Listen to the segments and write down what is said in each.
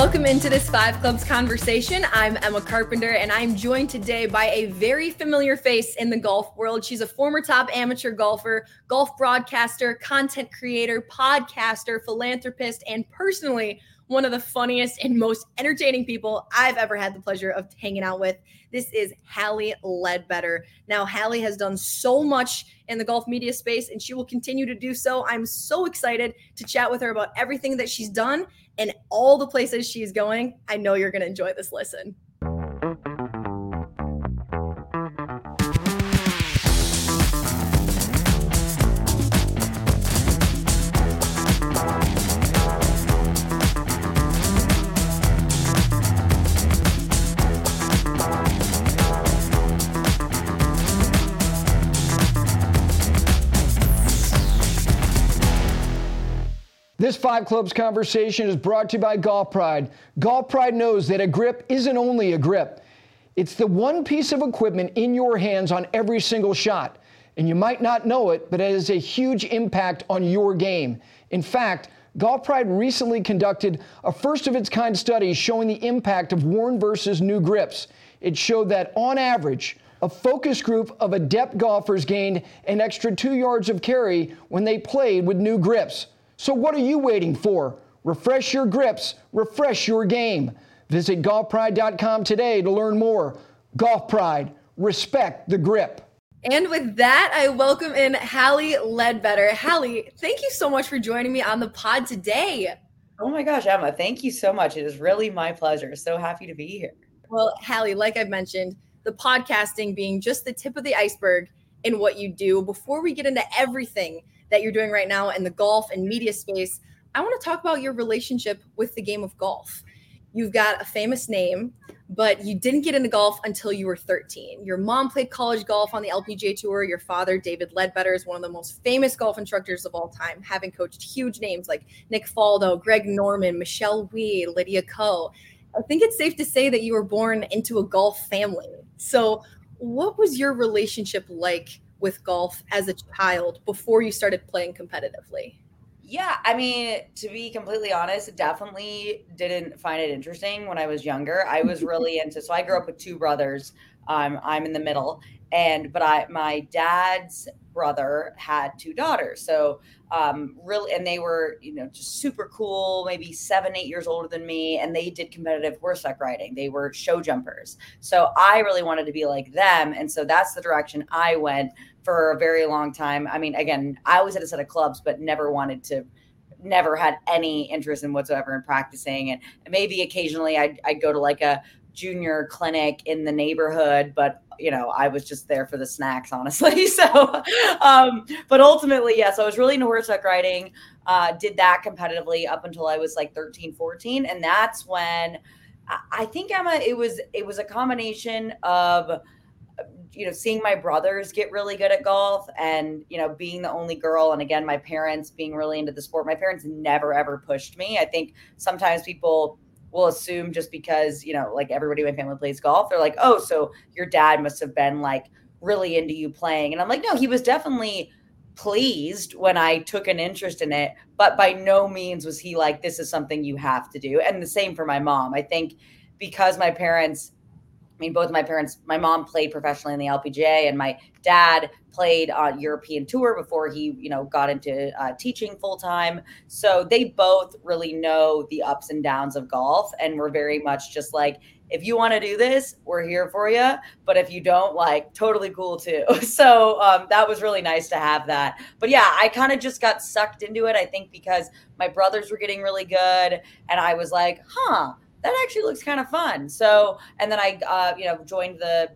Welcome into this Five Clubs conversation. I'm Emma Carpenter, and I'm joined today by a very familiar face in the golf world. She's a former top amateur golfer, golf broadcaster, content creator, podcaster, philanthropist, and personally one of the funniest and most entertaining people I've ever had the pleasure of hanging out with. This is Hally Ledbetter. Now, Hally has done so much in the golf media space, and she will continue to do so. I'm so excited to chat with her about everything that she's done and all the places she's going. I know you're going to enjoy this listen. Five Clubs conversation is brought to you by Golf Pride. Golf Pride knows that a grip isn't only a grip, it's the one piece of equipment in your hands on every single shot. And you might not know it, but it has a huge impact on your game. In fact, Golf Pride recently conducted a first of its kind study showing the impact of worn versus new grips. It showed that on average, a focus group of adept golfers gained an extra two yards of carry when they played with new grips. So what are you waiting for? Refresh your grips, refresh your game. Visit golfpride.com today to learn more. Golf Pride, respect the grip. And with that, I welcome in Hally Ledbetter. Hally, thank you so much for joining me on the pod today. Oh my gosh, Emma, thank you so much. It is really my pleasure. So happy to be here. Well, Hally, like I've mentioned, the podcasting being just the tip of the iceberg in what you do. Before we get into everything that you're doing right now in the golf and media space, I want to talk about your relationship with the game of golf. You've got a famous name, but you didn't get into golf until you were 13. Your mom played college golf on the LPGA Tour. Your father, David Leadbetter, is one of the most famous golf instructors of all time, having coached huge names like Nick Faldo, Greg Norman, Michelle Wie, Lydia Ko. I think it's safe to say that you were born into a golf family. So, what was your relationship like with golf as a child before you started playing competitively? Yeah, I mean, to be completely honest, definitely didn't find it interesting when I was younger. I was really into so I grew up with two brothers. Um, I'm in the middle, and but I my dad's brother had two daughters, so um, really, and they were you know just super cool, maybe seven eight years older than me, and they did competitive horseback riding. They were show jumpers, so I really wanted to be like them, and so that's the direction I went for a very long time. I mean, again, I was at a set of clubs, but never wanted to, never had any interest in whatsoever in practicing. And maybe occasionally I'd, I'd go to like a junior clinic in the neighborhood, but you know, I was just there for the snacks, honestly. So, um, but ultimately, yes, I was really into horseback riding. Uh, did that competitively up until I was like 13, 14. And that's when I think Emma, it was, it was a combination of, you know, seeing my brothers get really good at golf and, you know, being the only girl. And again, my parents being really into the sport. My parents never ever pushed me. I think sometimes people will assume just because, you know, like everybody in my family plays golf, they're like, oh, so your dad must have been like really into you playing. And I'm like, no, he was definitely pleased when I took an interest in it, but by no means was he like, this is something you have to do. And the same for my mom. I think because my parents I mean, both my parents, my mom played professionally in the LPGA, and my dad played on European tour before he, you know, got into uh, teaching full time. So they both really know the ups and downs of golf, and we're very much just like, if you want to do this, we're here for you. But if you don't, like, totally cool too. So um, that was really nice to have that. But yeah, I kind of just got sucked into it. I think because my brothers were getting really good, and I was like, huh that actually looks kind of fun. So, and then I, uh, you know, joined the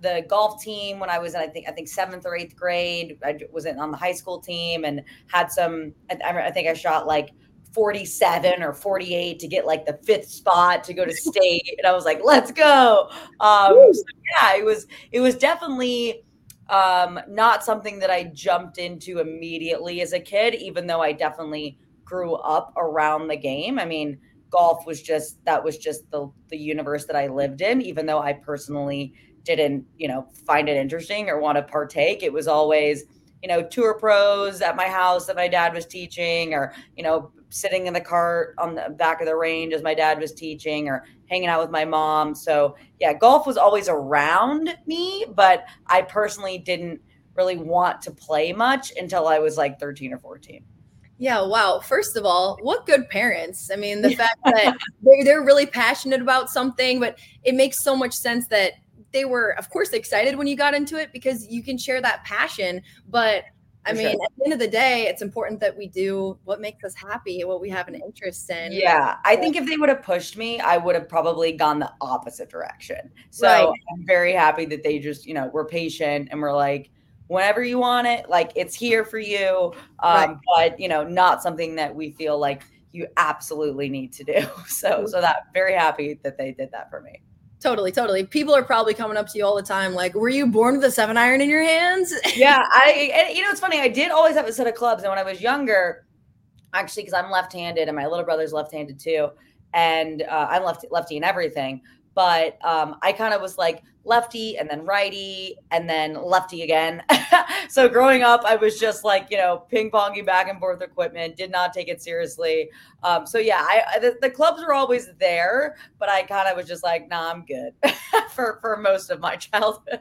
the golf team when I was in, I think, I think seventh or eighth grade. I was on the high school team and had some. I, I think I shot like 47 or 48 to get like the fifth spot to go to state, and I was like, let's go. Um, so yeah, it was it was definitely um, not something that I jumped into immediately as a kid, even though I definitely grew up around the game. I mean golf was just that was just the the universe that I lived in even though I personally didn't, you know, find it interesting or want to partake. It was always you know, tour pros at my house that my dad was teaching, or, you know, sitting in the cart on the back of the range as my dad was teaching, or hanging out with my mom. So, yeah, golf was always around me, but I personally didn't really want to play much until I was like 13 or 14. Yeah, wow. First of all, what good parents. I mean, the fact that they're, they're really passionate about something, but it makes so much sense that they were, of course, excited when you got into it because you can share that passion. But I mean, sure. at the end of the day, it's important that we do what makes us happy, what we have an interest in. Yeah. I think if they would have pushed me, I would have probably gone the opposite direction. So right. I'm very happy that they just, you know, were patient and were like, whenever you want it, like it's here for you. Um, right. But, you know, not something that we feel like you absolutely need to do. So, so that very happy that they did that for me. Totally, totally. People are probably coming up to you all the time, like, "Were you born with a seven iron in your hands?" yeah, I. And, you know, it's funny. I did always have a set of clubs, and when I was younger, actually, because I'm left-handed, and my little brother's left-handed too, and uh, I'm left lefty in everything but um, I kind of was like lefty and then righty and then lefty again. so growing up, I was just like, you know, ping ponging back and forth equipment, did not take it seriously. Um, so yeah, I, the, the, clubs were always there, but I kind of was just like, nah, I'm good for, for most of my childhood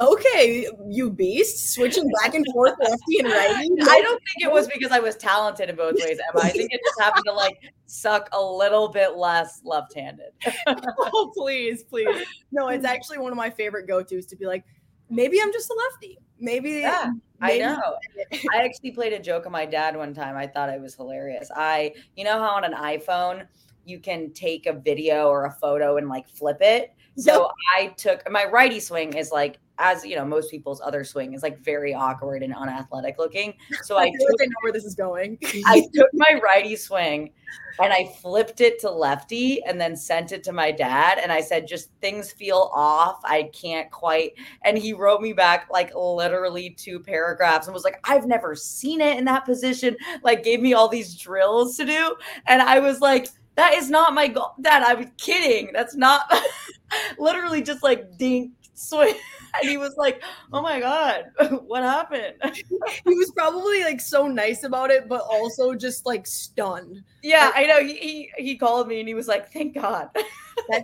okay, you beast, switching back and forth lefty and righty. I don't think it was because I was talented in both ways, Emma. I think it just happened to like suck a little bit less left-handed. oh, please, please. No, it's actually one of my favorite go-tos to be like, maybe I'm just a lefty. Maybe, yeah, maybe I know. I actually played a joke on my dad one time. I thought it was hilarious. I, you know how on an iPhone you can take a video or a photo and like flip it. So. I took my righty swing is like as you know, most people's other swing is like very awkward and unathletic looking. So I, I took, like I know where this is going. I took my righty swing and I flipped it to lefty and then sent it to my dad. And I said, just things feel off. I can't quite. And he wrote me back like literally two paragraphs and was like, I've never seen it in that position. Like gave me all these drills to do. And I was like, that is not my goal. Dad, I was kidding. That's not literally just like dink swing. and he was like, "Oh my god, what happened?" he was probably like so nice about it, but also just like stunned. Yeah, like, I know. He, he, he called me and he was like, "Thank God."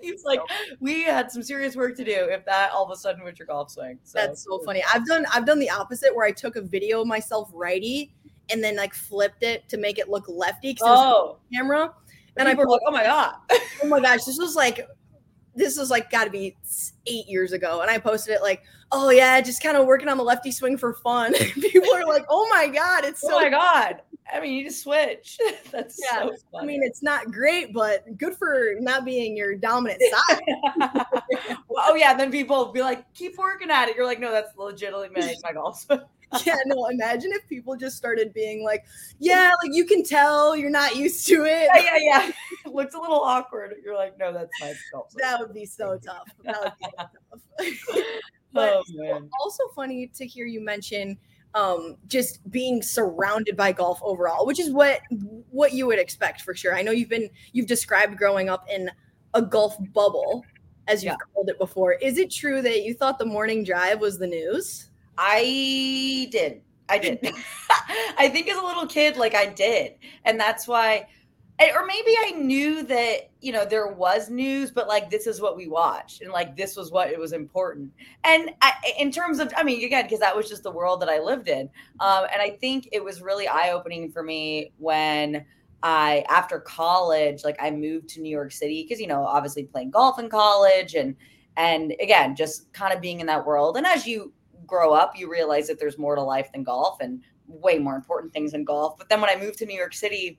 He's like, "We had some serious work to do if that all of a sudden was your golf swing." So. That's so funny. I've done I've done the opposite where I took a video of myself righty and then like flipped it to make it look lefty because oh. camera. And I were like, "Oh my god, oh my gosh, this was like this was like got to be eight years ago and i posted it like oh yeah just kind of working on the lefty swing for fun. People are like oh my god it's oh so oh my god. I mean you just switch. That's yeah so i mean it's not great but good for not being your dominant side. Well, oh yeah then people be like keep working at it. You're like no that's legitimately my golf yeah, no, imagine if people just started being like, yeah, like you can tell you're not used to it. Yeah, yeah, yeah. It looks a little awkward. You're like, no, that's my self. That would be so tough. That would be tough. but oh, man. also funny to hear you mention um, just being surrounded by golf overall, which is what what you would expect for sure. I know you've been you've described growing up in a golf bubble, as you've yeah. called it before. Is it true that you thought the morning drive was the news? I did. I did. I think as a little kid, like I did. And that's why, or maybe I knew that, you know, there was news, but like this is what we watched and like this was what it was important. And I, in terms of, I mean, again, because that was just the world that I lived in. Um, and I think it was really eye opening for me when. I after college, like I moved to New York City because you know, obviously playing golf in college and and again, just kind of being in that world. And as you grow up, you realize that there's more to life than golf and way more important things than golf. But then when I moved to New York City,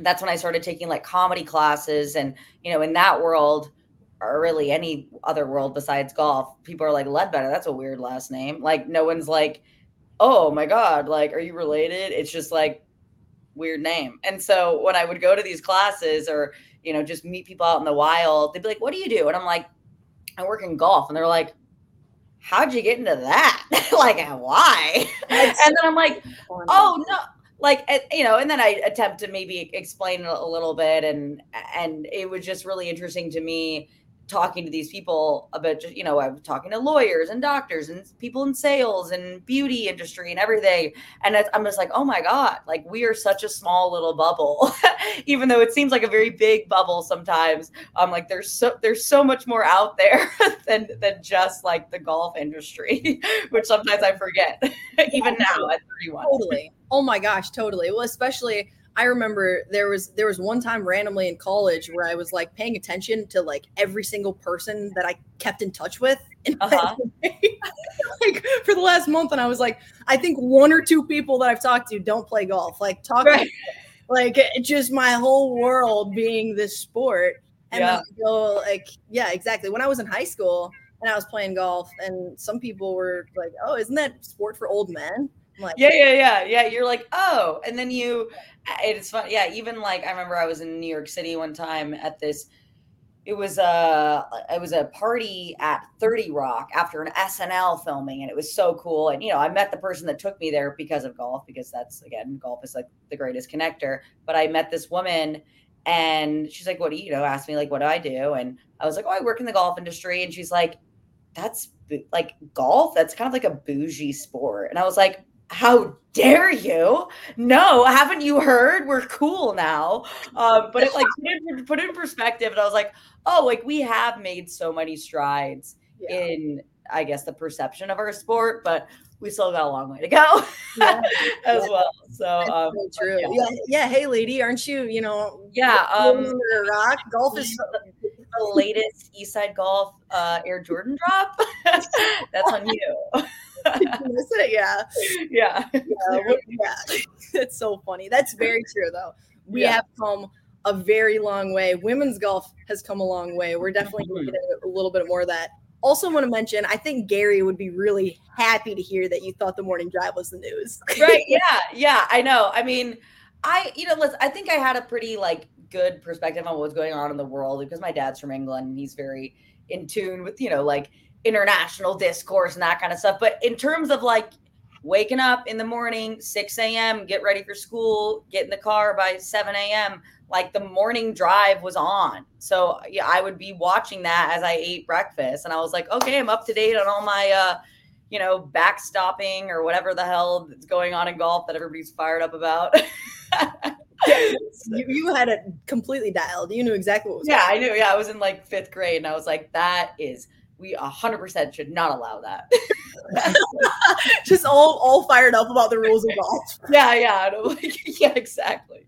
that's when I started taking like comedy classes. And, you know, in that world, or really any other world besides golf, people are like, Leadbetter, that's a weird last name. Like, no one's like, oh my God, like, are you related? It's just like, weird name. And so when I would go to these classes or, you know, just meet people out in the wild, they'd be like, what do you do? And I'm like, I work in golf. And they're like, how'd you get into that? like, why? And then I'm like, oh no, like you know, and then I attempt to maybe explain it a little bit, and and it was just really interesting to me talking to these people about just you know i'm talking to lawyers and doctors and people in sales and beauty industry and everything. And i'm just like oh my god like we are such a small little bubble. Even though it seems like a very big bubble sometimes i'm like there's so there's so much more out there than than just like the golf industry which sometimes i forget even now at 31 totally. Oh my gosh totally. Well especially I remember there was there was one time randomly in college where I was like paying attention to like every single person that I kept in touch with in uh-huh. like for the last month, and I was like, I think one or two people that I've talked to don't play golf. Like talking, right. like just my whole world being this sport, and yeah. I go like, yeah, exactly. When I was in high school and I was playing golf, and some people were like, "Oh, isn't that sport for old men?" Like, yeah, yeah, yeah, yeah. You're like, oh, and then you, uh, it's fun. Yeah, even like I remember I was in New York City one time at this. It was a it was a party at Thirty Rock after an SNL filming, and it was so cool. And you know, I met the person that took me there because of golf, because that's again, golf is like the greatest connector. But I met this woman, and she's like, "What do you, you know?" Asked me like, "What do I do?" And I was like, "Oh, I work in the golf industry." And she's like, "That's like golf. That's kind of like a bougie sport." And I was like, how dare you? No, haven't you heard? We're cool now. Um, but it like put it, put in perspective, and I was like, oh, like we have made so many strides yeah. in, I guess, the perception of our sport, but we still got a long way to go yeah. as yeah. well. So um, true. Yeah. yeah. Hey, lady, aren't you? You know, yeah. Um, rock golf is the latest Eastside Golf uh, Air Jordan drop. That's on you. yeah. Yeah. Yeah. yeah. It's so funny. That's very true, though. We yeah. have come a very long way. Women's golf has come a long way. We're definitely going to get a little bit more of that. Also, want to mention, I think Gary would be really happy to hear that you thought the morning drive was the news. right. Yeah. Yeah. I know. I mean, I, you know, listen, I think I had a pretty like good perspective on what was going on in the world because my dad's from England and he's very in tune with, you know, like international discourse and that kind of stuff. But in terms of like waking up in the morning, 6 a.m., get ready for school, get in the car by 7 a.m., like the morning drive was on. So yeah, I would be watching that as I ate breakfast. And I was like, okay, I'm up to date on all my uh, you know, backstopping or whatever the hell that's going on in golf that everybody's fired up about. you, you had it completely dialed. You knew exactly what was Yeah, I knew. Yeah, I was in like fifth grade and I was like, that is we 100% should not allow that. Just all all fired up about the rules of golf. Yeah, yeah. Like, yeah, exactly.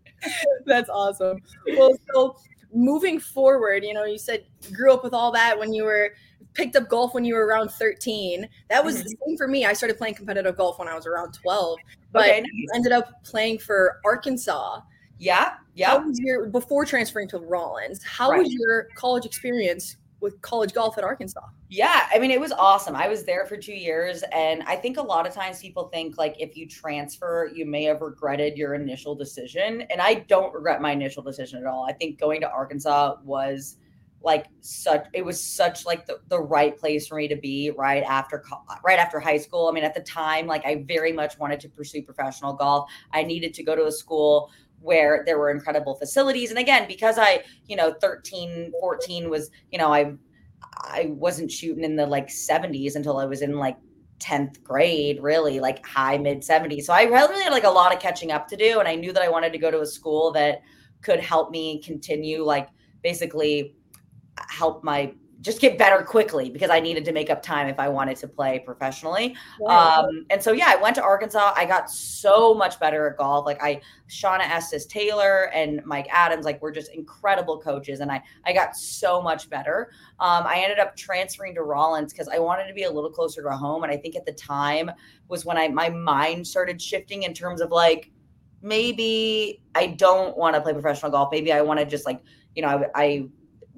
That's awesome. Well, so moving forward, you know, you said you grew up with all that when you were picked up golf when you were around 13. That was mm-hmm. the same for me. I started playing competitive golf when I was around 12, but okay, nice. ended up playing for Arkansas. Yeah, yeah. How was your before transferring to Rollins? How right. was your college experience with college golf at Arkansas? Yeah, I mean, it was awesome. I was there for two years. And I think a lot of times people think like if you transfer, you may have regretted your initial decision. And I don't regret my initial decision at all. I think going to Arkansas was like such it was such like the, the right place for me to be right after right after high school i mean at the time like i very much wanted to pursue professional golf i needed to go to a school where there were incredible facilities. And again because i you know 13 14 was you know i i wasn't shooting in the like 70s until i was in like 10th grade really like high mid 70s so i really had like a lot of catching up to do and i knew that i wanted to go to a school that could help me continue like basically help my just get better quickly because I needed to make up time if I wanted to play professionally. Um, and so, yeah, I went to Arkansas. I got so much better at golf. Like I, Shauna Estes Taylor and Mike Adams, like we're just incredible coaches. And I, I got so much better. Um, I ended up transferring to Rollins because I wanted to be a little closer to home. And I think at the time was when I, my mind started shifting in terms of like, maybe I don't want to play professional golf. Maybe I want to just like, you know, I, I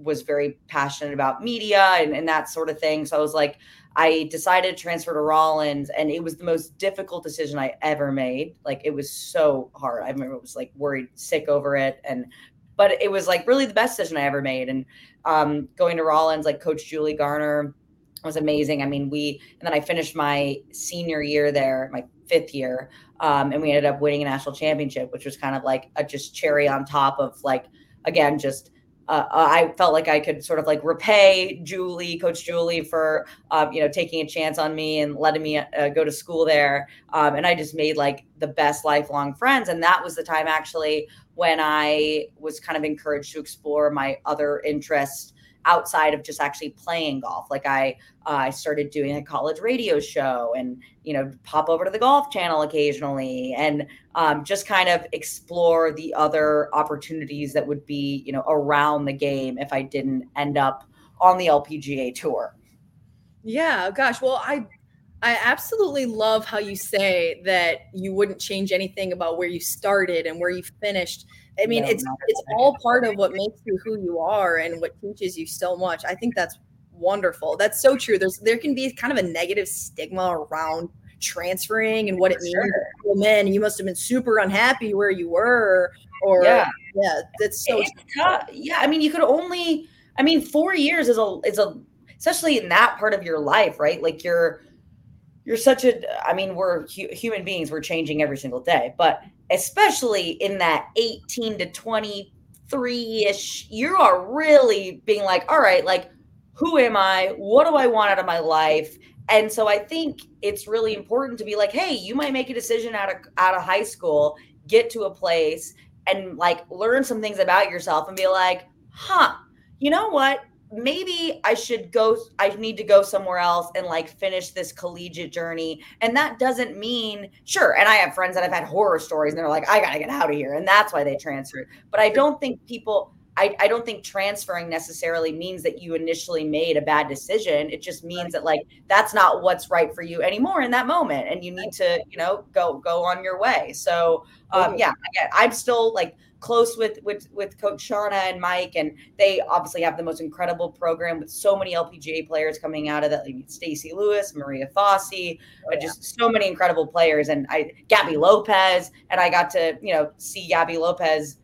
was very passionate about media and, and that sort of thing. So I was like, I decided to transfer to Rollins, and it was the most difficult decision I ever made. Like it was so hard. I remember I was like worried sick over it, and but it was like really the best decision I ever made. And um, going to Rollins, like Coach Julie Garner was amazing. I mean, we and then I finished my senior year there, my fifth year, um, and we ended up winning a national championship, which was kind of like a just cherry on top of like again just uh, I felt like I could sort of like repay Julie, Coach Julie, for um, you know taking a chance on me and letting me uh, go to school there. Um, and I just made like the best lifelong friends. And that was the time actually when I was kind of encouraged to explore my other interests outside of just actually playing golf. Like I, uh, I started doing a college radio show, and you know, pop over to the Golf Channel occasionally, and um, just kind of explore the other opportunities that would be, you know, around the game if I didn't end up on the LPGA tour. Yeah, gosh. Well, I I absolutely love how you say that you wouldn't change anything about where you started and where you finished I mean, no, it's it's all part of what makes you who you are and what teaches you so much. I think that's wonderful. That's so true. There's there can be kind of a negative stigma around transferring and what it means sure. men. You must have been super unhappy where you were, or yeah, yeah, that's so tough. Yeah, I mean, you could only. I mean, four years is a is a especially in that part of your life, right? Like you're you're such a. I mean, we're hu- human beings. We're changing every single day, but especially in that 18 to 23 ish, you are really being like, all right, like, who am I? What do I want out of my life? And so I think it's really important to be like, hey, you might make a decision out of out of high school, get to a place and like learn some things about yourself and be like, huh, you know what? maybe I should go, I need to go somewhere else and like finish this collegiate journey. And that doesn't mean, sure. And I have friends that have had horror stories and they're like, I got to get out of here. And that's why they transferred. But I don't think people, I, I don't think transferring necessarily means that you initially made a bad decision. It just means that like that's not what's right for you anymore in that moment. And you need to, you know, go, go on your way. So um, yeah, I'm still like, close with with with Coach Shauna and Mike, and they obviously have the most incredible program with so many LPGA players coming out of that. Like Stacy Lewis, Maria Fassi, oh, yeah. just so many incredible players, and I Gabby Lopez, and I got to you know see Gabby Lopez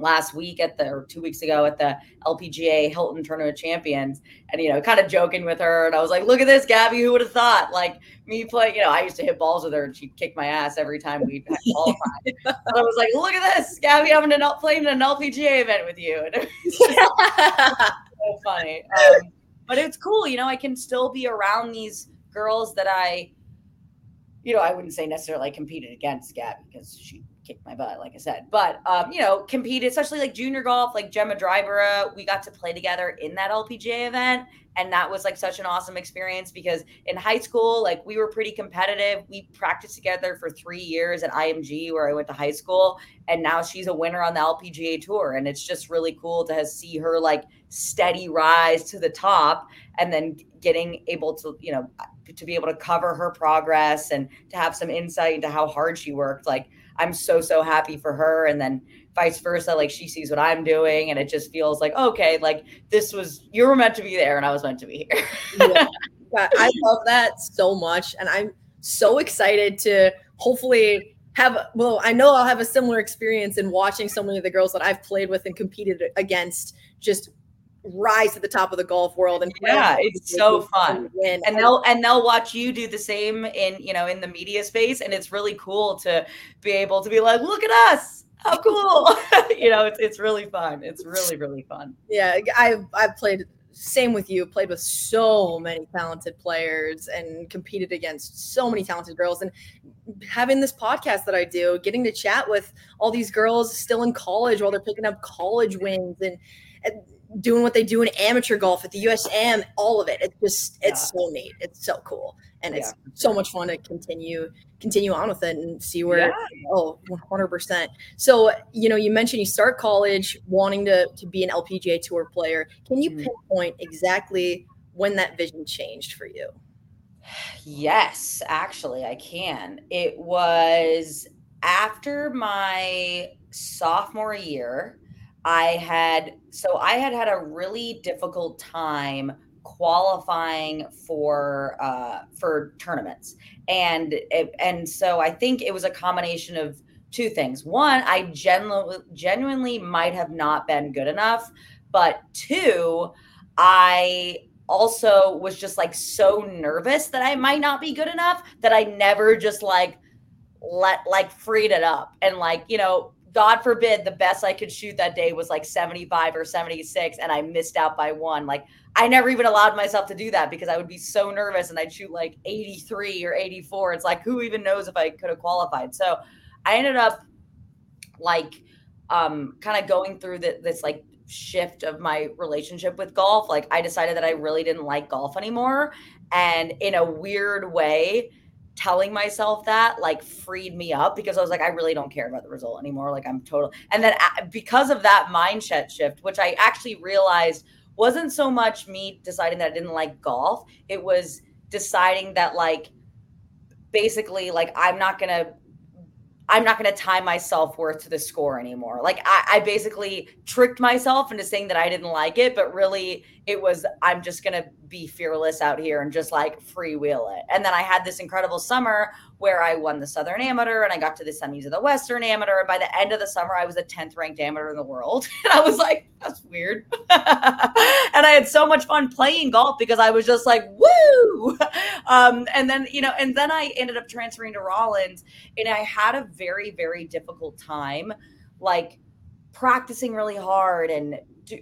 last week at the or two weeks ago at the LPGA Hilton Tournament Champions, and you know, kind of joking with her, and I was like, "Look at this, Gabby! Who would have thought?" Like me playing, you know, I used to hit balls with her, and she'd kick my ass every time we had qualified. and I was like, "Look at this, Gabby! I'm gonna play in an LPGA event with you," and it was so funny. Um, but it's cool, you know. I can still be around these girls that I, you know, I wouldn't say necessarily competed against Gabby because she kicked my butt, like I said. But um, you know, competed, especially like junior golf, like Gemma Dryburgh, we got to play together in that LPGA event. And that was like such an awesome experience because in high school, like we were pretty competitive. We practiced together for three years at IMG where I went to high school. And now she's a winner on the LPGA tour. And it's just really cool to see her like steady rise to the top and then getting able to, you know, to be able to cover her progress and to have some insight into how hard she worked. Like I'm so so happy for her and then vice versa like she sees what I'm doing and it just feels like okay like this was you were meant to be there and I was meant to be here. yeah. I love that so much and I'm so excited to hopefully have well I know I'll have a similar experience in watching so many of the girls that I've played with and competed against just rise to the top of the golf world and yeah it's so fun. and, and they'll and they'll watch you do the same in you know in the media space and it's really cool to be able to be like look at us! How cool! You know it's, it's really fun. It's really really fun. Yeah i've i've played same with you played with so many talented players and competed against so many talented girls. And having this podcast that i do getting to chat with all these girls still in college while they're picking up college wins and, and doing what they do in amateur golf at the USM, all of it. It's just it's yeah. so neat. It's so cool. And it's yeah. so much fun to continue continue on with it and see where yeah. oh 100%. So, you know, you mentioned you start college wanting to to be an LPGA tour player. Can you mm-hmm. pinpoint exactly when that vision changed for you? Yes, actually I can. It was after my sophomore year I had so I had had a really difficult time qualifying for uh, for tournaments, and it, and so I think it was a combination of two things. One, I genuinely genuinely might have not been good enough, but two, I also was just like so nervous that I might not be good enough that I never just like let like freed it up and like you know God forbid the best I could shoot that day was like 75 or 76 and I missed out by one. Like I never even allowed myself to do that because I would be so nervous and I'd shoot like 83 or 84. It's like who even knows if I could have qualified. So I ended up like um kind of going through the, this like shift of my relationship with golf. Like I decided that I really didn't like golf anymore and in a weird way telling myself that like freed me up because I was like, I really don't care about the result anymore. Like I'm total. And then because of that mindset shift, which I actually realized wasn't so much me deciding that I didn't like golf, it was deciding that like basically like I'm not gonna I'm not going to tie my self worth to the score anymore. Like I, I, basically tricked myself into saying that I didn't like it, but really it was I'm just going to be fearless out here and just like freewheel it. And then I had this incredible summer where I won the Southern Amateur and I got to the semis of the Western Amateur. And by the end of the summer, I was the 10th ranked amateur in the world. And I was like, that's weird. and I had so much fun playing golf because I was just like, woo. Um, and then, you know, and then I ended up transferring to Rollins and I had a very, very difficult time, like practicing really hard and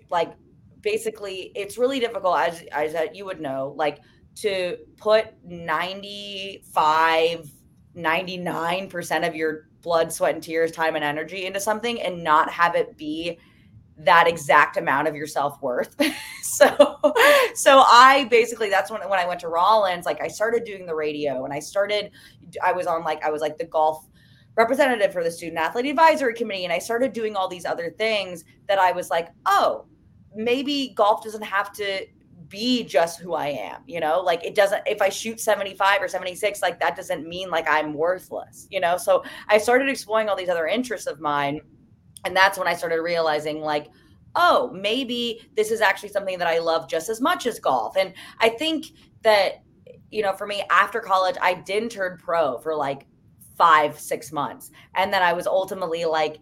like basically it's really difficult as as you would know like to put 95 99% of your blood sweat and tears time and energy into something and not have it be that exact amount of your self-worth. So so i basically that's when when i went to rollins like i started doing the radio and i started i was on like i was like the golf representative for the student athlete advisory committee and i started doing all these other things that i was like oh maybe golf doesn't have to be just who I am, you know? Like it doesn't if I shoot 75 or 76 like that doesn't mean like I'm worthless, you know? So I started exploring all these other interests of mine and that's when I started realizing like oh, maybe this is actually something that I love just as much as golf. And I think that you know, for me after college I didn't turn pro for like 5 6 months. And then I was ultimately like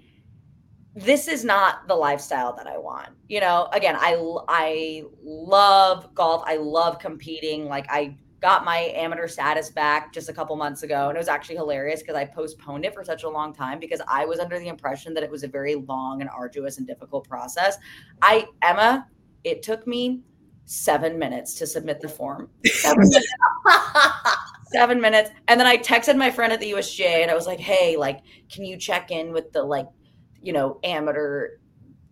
this is not the lifestyle that I want. You know, again, I I love golf. I love competing. Like I got my amateur status back just a couple months ago and it was actually hilarious because I postponed it for such a long time because I was under the impression that it was a very long and arduous and difficult process. I Emma, it took me 7 minutes to submit the form. 7 minutes. 7 minutes. And then I texted my friend at the USGA and I was like, "Hey, like can you check in with the like you know, amateur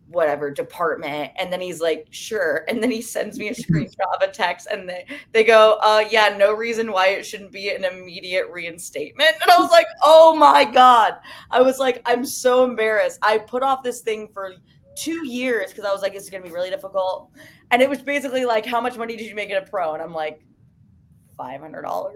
whatever department and then he's like sure and then he sends me a screenshot of a text and they, they go uh yeah no reason why it shouldn't be an immediate reinstatement. And i was like oh my god. I was like i'm so embarrassed. I put off this thing for two years because i was like it's gonna be really difficult? And it was basically like how much money did you make it a pro? And i'm like $500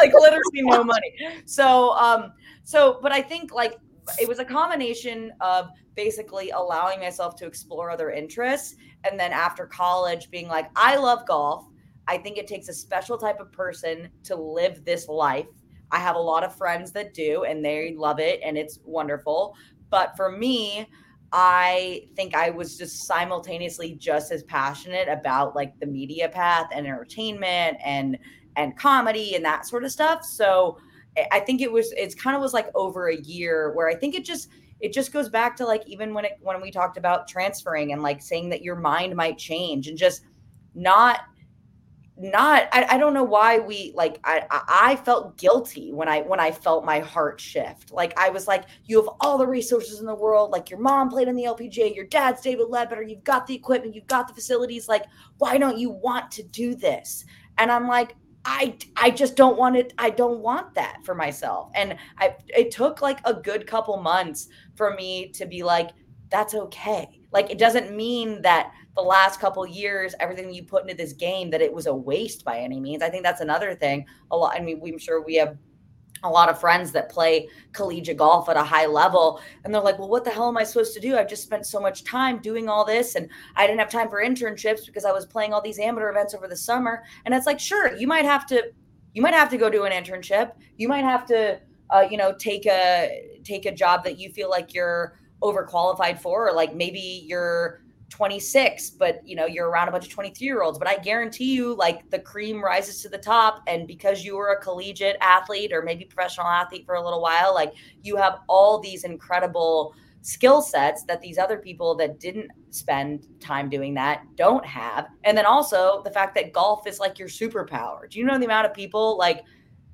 like literally no money. So um so but i think like it was a combination of basically allowing myself to explore other interests and then after college being like i love golf. I think it takes a special type of person to live this life. I have a lot of friends that do and they love it and it's wonderful. But for me i think i was just simultaneously just as passionate about like the media path and entertainment and and comedy and that sort of stuff. So I think it was it's kind of was like over a year where I think it just it just goes back to like even when it when we talked about transferring and like saying that your mind might change and just not not I, I don't know why we like I I felt guilty when I when I felt my heart shift. Like I was like, you have all the resources in the world. Like your mom played in the LPGA, your dad's David Leadbetter, you've got the equipment, you've got the facilities. Like, why don't you want to do this? And I'm like, I I just don't want it. I don't want that for myself. And I it took like a good couple months for me to be like, that's okay. Like it doesn't mean that the last couple years, everything you put into this game, that it was a waste by any means. I think that's another thing. A lot. I mean, I'm sure we have a lot of friends that play collegiate golf at a high level and they're like well what the hell am i supposed to do? I've just spent so much time doing all this and i didn't have time for internships because i was playing all these amateur events over the summer. And it's like sure you might have to you might have to go do an internship. You might have to uh, you know take a take a job that you feel like you're overqualified for or like maybe you're 26 but you know you're around a bunch of 23 year olds but i guarantee you like the cream rises to the top and because you were a collegiate athlete or maybe professional athlete for a little while like you have all these incredible skill sets that these other people that didn't spend time doing that don't have. And then also the fact that golf is like your superpower. Do you know the amount of people like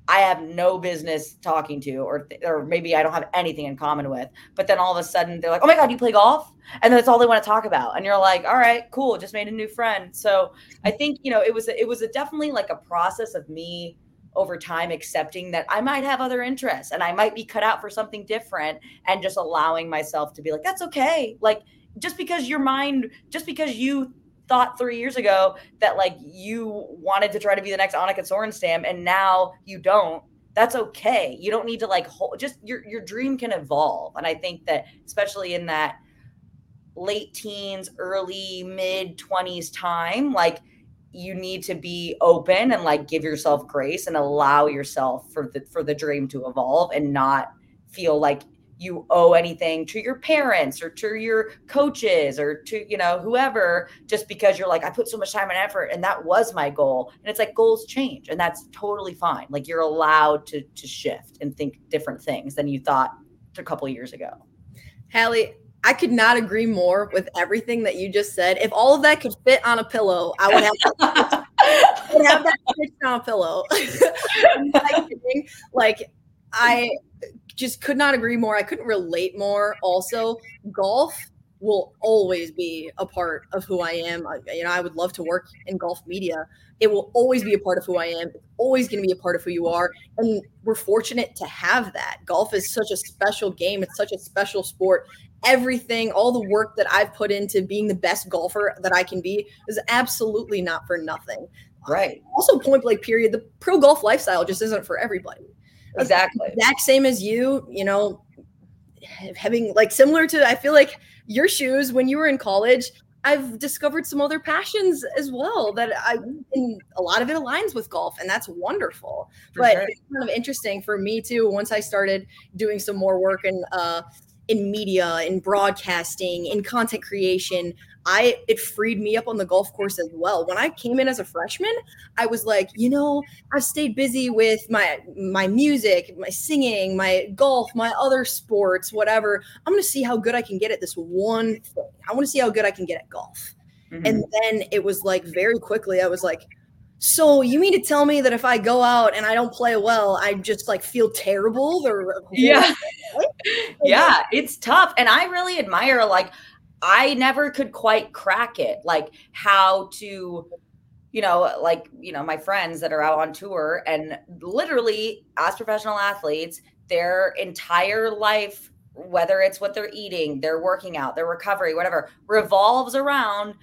I have no business talking to, or or maybe I don't have anything in common with. But then all of a sudden they're like, "Oh my god, you play golf?" And then that's all they want to talk about. And you're like, "All right, cool, just made a new friend." So I think you know it was it was a definitely like a process of me over time accepting that I might have other interests and I might be cut out for something different, and just allowing myself to be like, "That's okay." Like just because your mind, just because you thought three years ago that like you wanted to try to be the next Annika Sorenstam and now you don't, that's okay. You don't need to like hold, just your your dream can evolve. And I think that especially in that late teens, early mid 20s time, like you need to be open and like give yourself grace and allow yourself for the for the dream to evolve and not feel like you owe anything to your parents or to your coaches or to you know whoever just because you're like i put so much time and effort and that was my goal and it's like goals change and that's totally fine like you're allowed to to shift and think different things than you thought a couple years ago hally I could not agree more with everything that you just said. If all of that could fit on a pillow, I would have, I would have that on a pillow. like I just could not agree more. I couldn't relate more. Also, golf will always be a part of who I am. I, you know, I would love to work in golf media. It will always be a part of who I am. It's always going to be a part of who you are. And we're fortunate to have that. Golf is such a special game. It's such a special sport. Everything, all the work that I've put into being the best golfer that I can be is absolutely not for nothing. Right. Also, point blank period, the pro golf lifestyle just isn't for everybody exactly exact same as you you know having like similar to i feel like your shoes when you were in college i've discovered some other passions as well that i and a lot of it aligns with golf and that's wonderful for but sure. it's kind of interesting for me too once i started doing some more work in uh in media in broadcasting in content creation I it freed me up on the golf course as well. When I came in as a freshman, I was like, you know, I've stayed busy with my my music, my singing, my golf, my other sports, whatever. I'm going to see how good I can get at this one thing. I want to see how good I can get at golf. Mm-hmm. And then it was like very quickly I was like, so you mean to tell me that if I go out and I don't play well, I just like feel terrible or yeah. yeah, it's tough. And I really admire like I never could quite crack it, like how to, you know, like, you know, my friends that are out on tour and literally as professional athletes, their entire life, whether it's what they're eating, their working out, their recovery, whatever, revolves around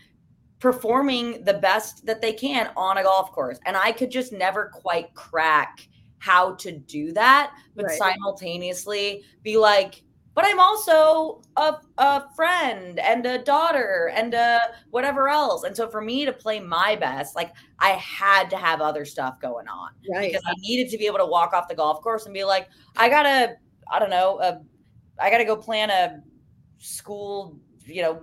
performing the best that they can on a golf course. And I could just never quite crack how to do that, but right. simultaneously be like, but I'm also a, a friend and a daughter and a whatever else. And so for me to play my best, like I had to have other stuff going on right. because I needed to be able to walk off the golf course and be like, I gotta, I don't know, uh, I gotta go plan a school you know,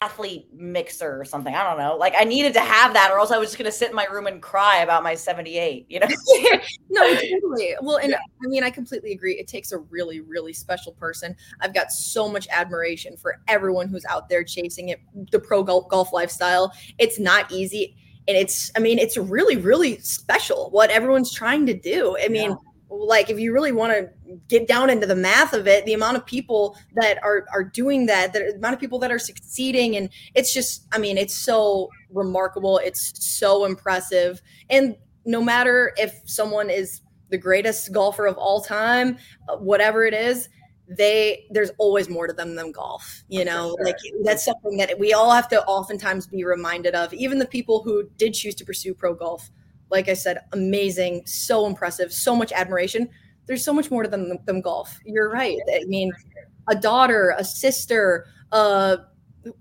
athlete mixer or something. I don't know. Like I needed to have that, or else I was just going to sit in my room and cry about my 78, you know? no, totally. Well, and yeah. I mean, I completely agree. It takes a really, really special person. I've got so much admiration for everyone who's out there chasing it, the pro golf, golf lifestyle. It's not easy. And it's, I mean, it's really, really special what everyone's trying to do. I mean, yeah like if you really want to get down into the math of it the amount of people that are are doing that the amount of people that are succeeding. And it's just i mean it's so remarkable. It's so impressive. And no matter if someone is the greatest golfer of all time whatever it is they there's always more to them than golf you know? sure. like that's something that we all have to oftentimes be reminded of. Even the people who did choose to pursue pro golf like I said, amazing, so impressive, so much admiration. There's so much more to them than golf. You're right. I mean, a daughter, a sister, a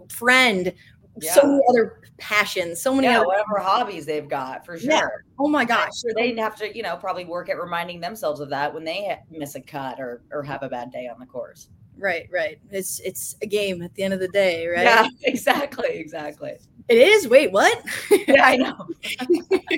friend, yeah. so many other passions, so many yeah, other whatever hobbies they've got for sure. Yeah. Oh my gosh. Sure they have to, you know, probably work at reminding themselves of that when they miss a cut or or have a bad day on the course. Right, right. It's it's a game at the end of the day, right? Yeah, exactly, exactly. It is. Wait, what? yeah, I know.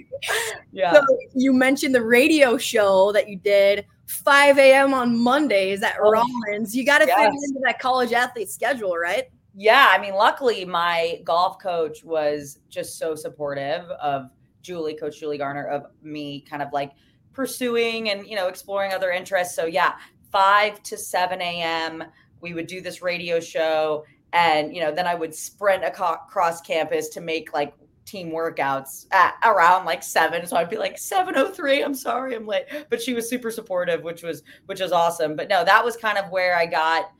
yeah. So you mentioned the radio show that you did. 5 a.m. on Mondays at oh, Rollins. You got to yes. fit into that college athlete schedule, right? Yeah. I mean, luckily, my golf coach was just so supportive of Julie, Coach Julie Garner, of me kind of like pursuing and, you know, exploring other interests. So, yeah, 5 to 7 a.m., we would do this radio show. And, you know, then I would sprint across campus to make like team workouts at around like seven. So I'd be like, 703, I'm sorry, I'm late. But she was super supportive, which was which was awesome. But no, that was kind of where I got,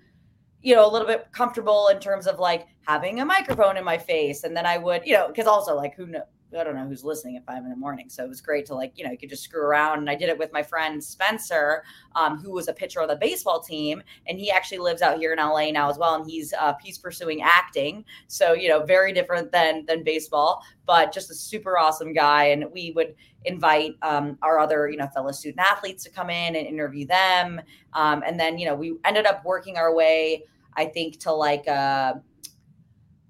you know, a little bit comfortable in terms of like having a microphone in my face. And then I would, you know, because also like who knows I don't know who's listening at five in the morning. So it was great to like, you know, you could just screw around. And I did it with my friend Spencer, um, who was a pitcher on the baseball team. And he actually lives out here in LA now as well. And he's uh, he's pursuing acting. So, you know, very different than than baseball, but just a super awesome guy. And we would invite um, our other, you know, fellow student athletes to come in and interview them. Um, and then, you know, we ended up working our way, I think, to like uh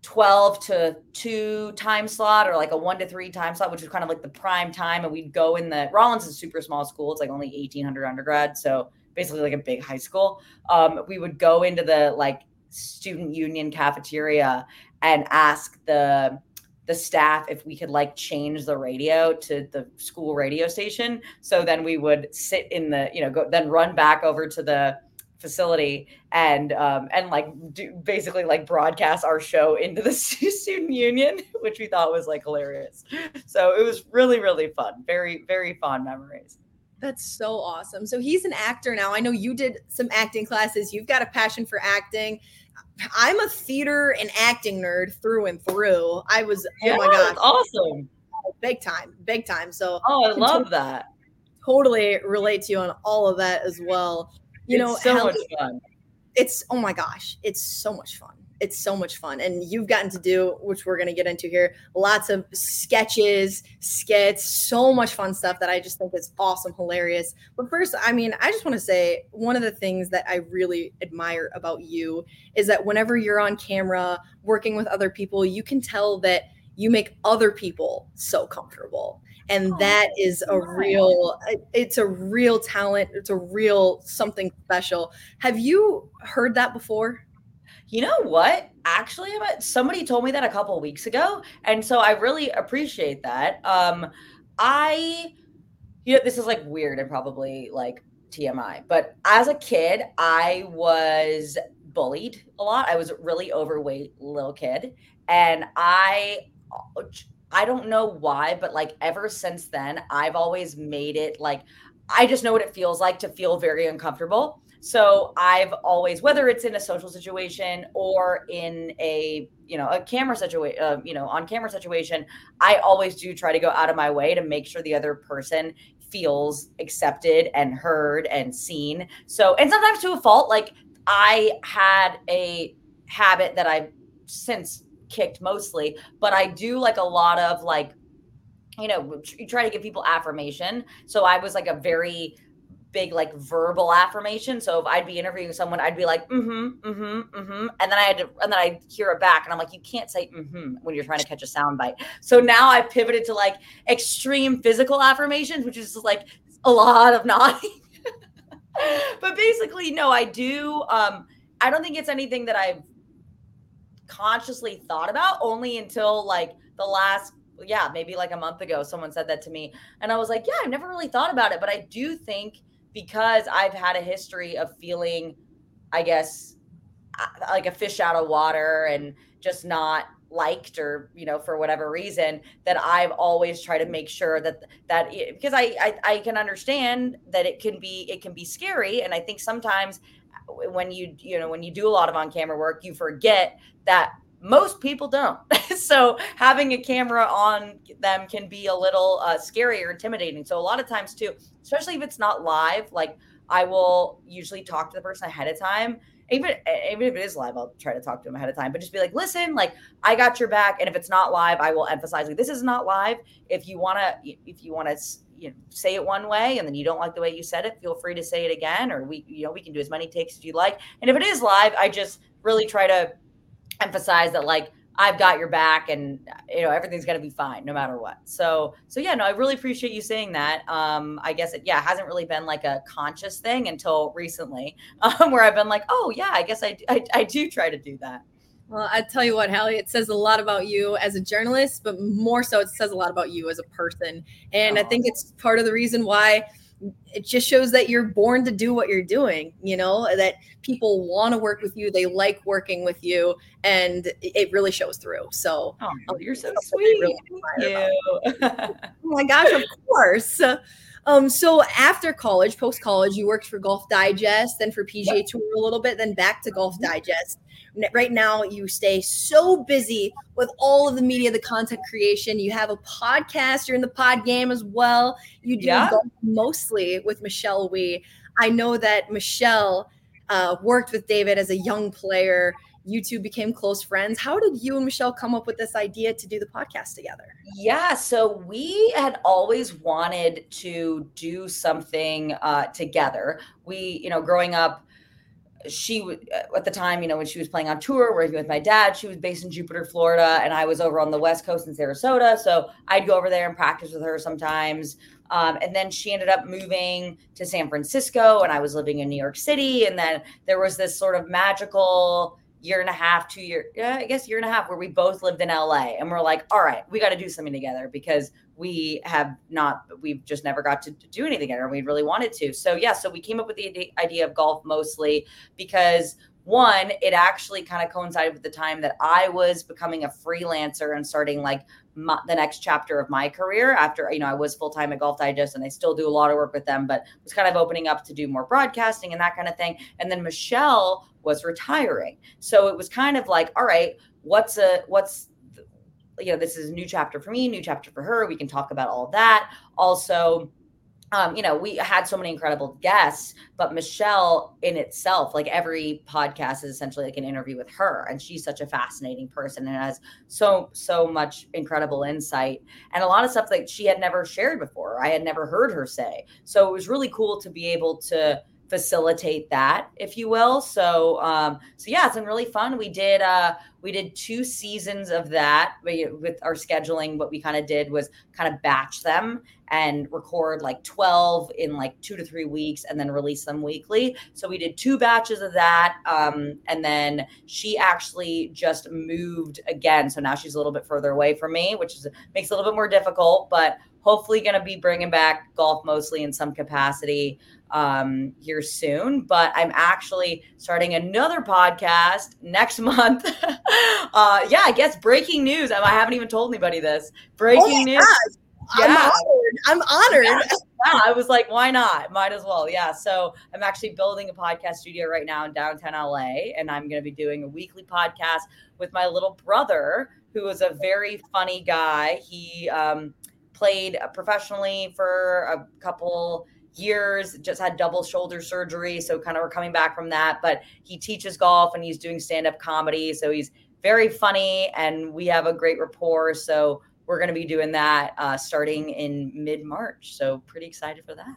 12 to 2 time slot or like a 1 to 3 time slot which is kind of like the prime time. And we'd go in the Rollins is super small school. It's like only 1800 undergrad. So basically like a big high school. Um, we would go into the like student union cafeteria and ask the the staff if we could like change the radio to the school radio station. So then we would sit in the you know go then run back over to the facility and um, and like do basically like broadcast our show into the student union, which we thought was like hilarious. So it was really really fun, very very fond memories. That's so awesome. So he's an actor now. I know you did some acting classes. You've got a passion for acting. I'm a theater and acting nerd through and through. I was oh my god, awesome, big time, big time. So oh, I love that. Totally relate to you on all of that as well you know, so much fun. It's oh my gosh, it's so much fun. It's so much fun. And you've gotten to do, which we're going to get into here, lots of sketches, skits, so much fun stuff that I just think is awesome, hilarious. But first, I mean, I just want to say one of the things that I really admire about you is that whenever you're on camera working with other people, you can tell that you make other people so comfortable. And oh, that is a real it's a real talent. It's a real something special. Have you heard that before? You know what? Actually somebody told me that a couple weeks ago and so i really appreciate that. Um i you know this is like weird and probably like tmi but as a kid i was bullied a lot. I was a really overweight little kid and i I don't know why, but like ever since then, I've always made it like I just know what it feels like to feel very uncomfortable. So I've always, whether it's in a social situation or in a, you know, a camera situation, uh, you know, on camera situation, I always do try to go out of my way to make sure the other person feels accepted and heard and seen. So, and sometimes to a fault, like I had a habit that I've since kicked mostly, but I do like a lot of like, you know, you try to give people affirmation. So I was like a very big like verbal affirmation. So if I'd be interviewing someone, I'd be like, mm-hmm, mm-hmm, mm-hmm. And then I had to and then I hear it back and I'm like, you can't say mm-hmm when you're trying to catch a sound bite. So now I've pivoted to like extreme physical affirmations, which is like a lot of nodding. but basically, no, I do. Um, I don't think it's anything that I've consciously thought about only until like the last yeah maybe like a month ago someone said that to me. And i was like yeah i've never really thought about it. But i do think because i've had a history of feeling i guess like a fish out of water and just not liked or you know for whatever reason that i've always tried to make sure that that it, because I, I i can understand that it can be it can be scary. And i think sometimes when you you know when you do a lot of on camera work you forget that most people don't. So having a camera on them can be a little uh, scary or intimidating. So a lot of times too especially if it's not live like i will usually talk to the person ahead of time even even if it is live i'll try to talk to him ahead of time but just be like listen like i got your back and if it's not live i will emphasize like this is not live if you want to if you want to you know, say it one way and then you don't like the way you said it, feel free to say it again, or we, you know, we can do as many takes as you like. And if it is live, I just really try to emphasize that like I've got your back and you know everything's gonna be fine no matter what. So so yeah, no, I really appreciate you saying that. Um, I guess it yeah hasn't really been like a conscious thing until recently, um, where I've been like, oh yeah, I guess I, I I do try to do that. Well, I tell you what, Hally, it says a lot about you as a journalist, but more so, it says a lot about you as a person. And I think it's part of the reason why it just shows that you're born to do what you're doing you know that people want to work with you they like working with you and it really shows through. So oh, um, you're so sweet. Really you. oh my gosh of course. Um, so after college, post college, you worked for Golf Digest, then for PGA Tour a little bit, then back to Golf mm-hmm. Digest right now you stay so busy with all of the media, the content creation. You have a podcast, you're in the pod game as well. You do yeah. mostly with Michelle Wie. I know that Michelle uh, worked with David as a young player. You two became close friends. How did you and Michelle come up with this idea to do the podcast together? Yeah, so we had always wanted to do something uh, together. We, you know, growing up, she uh, at the time, you know, when she was playing on tour, working with my dad, she was based in Jupiter, Florida, and I was over on the West Coast in Sarasota. So I'd go over there and practice with her sometimes. Um, and then she ended up moving to San Francisco, and I was living in New York City. And then there was this sort of magical year and a half, two year, yeah, I guess year and a half, where we both lived in LA, and we're like, all right, we got to do something together because we have not we've just never got to do anything and we really wanted to. So yeah so we came up with the idea of golf mostly because one it actually kind of coincided with the time that i was becoming a freelancer and starting like my, the next chapter of my career after you know i was full-time at golf digest and i still do a lot of work with them but was kind of opening up to do more broadcasting and that kind of thing. And then michelle was retiring. So it was kind of like all right what's a what's you know, this is a new chapter for me, new chapter for her. We can talk about all that. Also, um, you know, we had so many incredible guests, but Michelle in itself, like every podcast is essentially like an interview with her. And she's such a fascinating person and has so, so much incredible insight and a lot of stuff that she had never shared before. I had never heard her say. So it was really cool to be able to facilitate that, if you will. So, um, so yeah, it's been really fun. We did, uh, we did two seasons of that with our scheduling. What we kind of did was kind of batch them and record like 12 in like two to three weeks and then release them weekly. So we did two batches of that. Um, and then she actually just moved again. So now she's a little bit further away from me, which is, makes it a little bit more difficult, but hopefully going to be bringing back golf mostly in some capacity um, here soon. But I'm actually starting another podcast next month. uh, yeah, I guess breaking news. I haven't even told anybody this. Breaking oh news. Yeah. I'm honored. I'm honored. Yeah. yeah. I was like, why not? Might as well. Yeah. So I'm actually building a podcast studio right now in downtown LA, and I'm going to be doing a weekly podcast with my little brother, who is a very funny guy. He um, played professionally for a couple years, just had double shoulder surgery. So kind of we're coming back from that. But he teaches golf and he's doing stand up comedy. So he's very funny and we have a great rapport. So we're going to be doing that uh, starting in mid March. So pretty excited for that.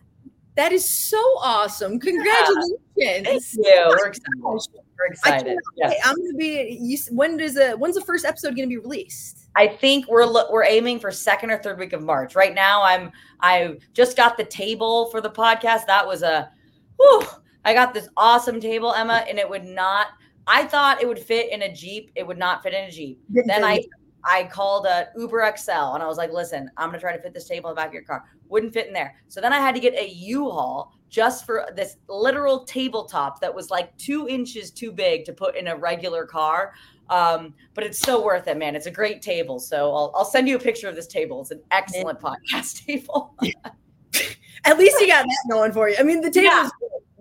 That is so awesome! Congratulations! Yeah. Thank you. We're excited. We're excited. Yeah. I'm gonna be. You, when does a when's the first episode gonna be released? I think we're we're aiming for second or third week of March. Right now, I'm I just got the table for the podcast. That was a, whew, I got this awesome table, Emma, and it would not. I thought it would fit in a Jeep. It would not fit in a Jeep. Then I I called a Uber XL and I was like, listen, I'm gonna try to fit this table in the back of your car. Wouldn't fit in there. So then I had to get a U-Haul just for this literal tabletop that was like two inches too big to put in a regular car. Um, but it's so worth it, man. It's a great table. So I'll, I'll send you a picture of this table. It's an excellent podcast table. At least you got that going for you. I mean, the table yeah.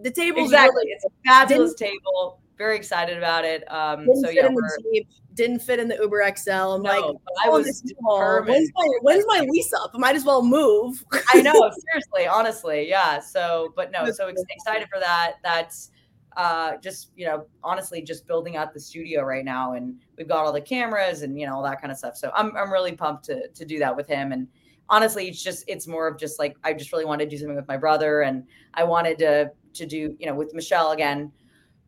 the table exactly. Really, it's a fabulous table very excited about it. Um, so yeah, didn't fit in the Uber XL. I'm no, like, I oh, was when's my, when's my lease up? I might as well move. I know, seriously, honestly, yeah. So, but no, so excited for that. That's uh, just you know, honestly, just building out the studio right now, and we've got all the cameras and you know all that kind of stuff. So I'm I'm really pumped to to do that with him and honestly it's just it's more of just like i just really wanted to do something with my brother and i wanted to to do you know with michelle again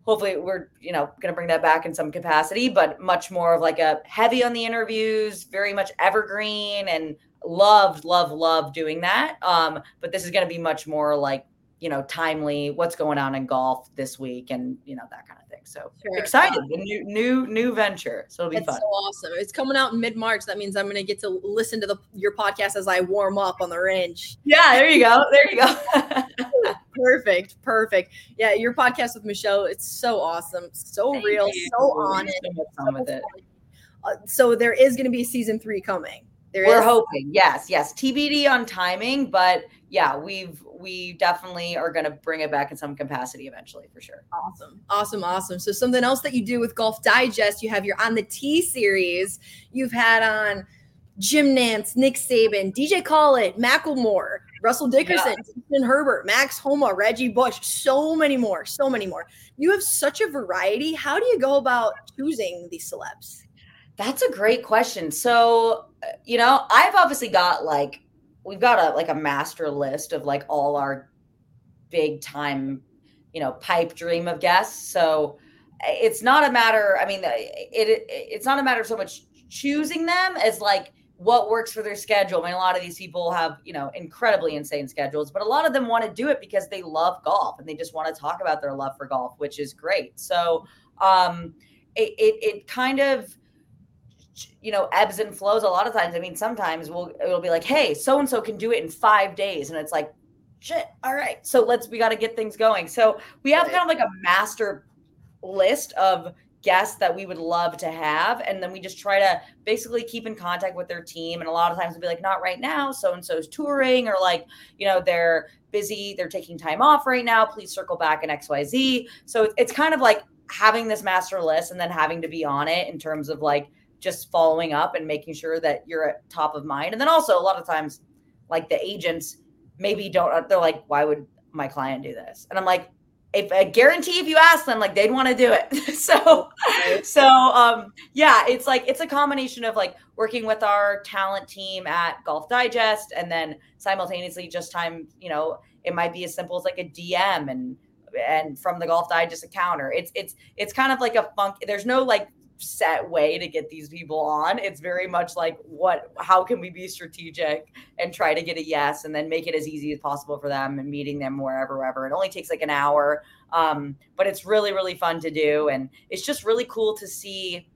hopefully we're you know going to bring that back in some capacity but much more of like a heavy on the interviews very much evergreen and loved love love doing that um but this is going to be much more like you know timely what's going on in golf this week and you know that kind of thing so sure. excited um, new new new venture so it'll be fun so awesome it's coming out in mid-march that means i'm going to get to listen to the your podcast as i warm up on the range yeah there you go there you go perfect perfect yeah your podcast with michelle it's so awesome so Thank real you. so honest so, with it. Uh, so there is going to be season three coming there We're is. hoping, yes, yes. TBD on timing, but yeah, we've we definitely are going to bring it back in some capacity eventually for sure. Awesome, awesome, awesome. So something else that you do with Golf Digest, you have your on the Tee series. You've had on Jim Nantz, Nick Saban, DJ Khaled, Macklemore, Russell Dickerson, yeah. Herbert, Max Homa, Reggie Bush, so many more, so many more. You have such a variety. How do you go about choosing these celebs? That's a great question. So, uh, you know, I've obviously got like we've got a like a master list of like all our big time, you know, pipe dream of guests. So, it's not a matter, I mean, it, it it's not a matter of so much choosing them as like what works for their schedule. I mean, a lot of these people have, you know, incredibly insane schedules, but a lot of them want to do it because they love golf and they just want to talk about their love for golf, which is great. So, um, it, it, it kind of, you know ebbs and flows a lot of times. I mean sometimes we'll it'll be like hey so and so can do it in five days. And it's like shit all right so let's we got to get things going. So we have kind of like a master list of guests that we would love to have. And then we just try to basically keep in contact with their team. And a lot of times we'll be like not right now so and so's touring or like you know they're busy they're taking time off right now please circle back in xyz so it's kind of like having this master list and then having to be on it in terms of like just following up and making sure that you're at top of mind. And then also a lot of times, like the agents maybe don't, they're like, why would my client do this? And I'm like, if I guarantee if you ask them, like they'd want to do it. so, so, um, yeah, it's like, it's a combination of like working with our talent team at Golf Digest and then simultaneously just time, you know, it might be as simple as like a DM and, and from the Golf Digest account or it's, it's, it's kind of like a funk. There's no like set way to get these people on. It's very much like what how can we be strategic and try to get a yes and then make it as easy as possible for them and meeting them wherever wherever. It only takes like an hour. Um, but it's really, really fun to do. And it's just really cool to see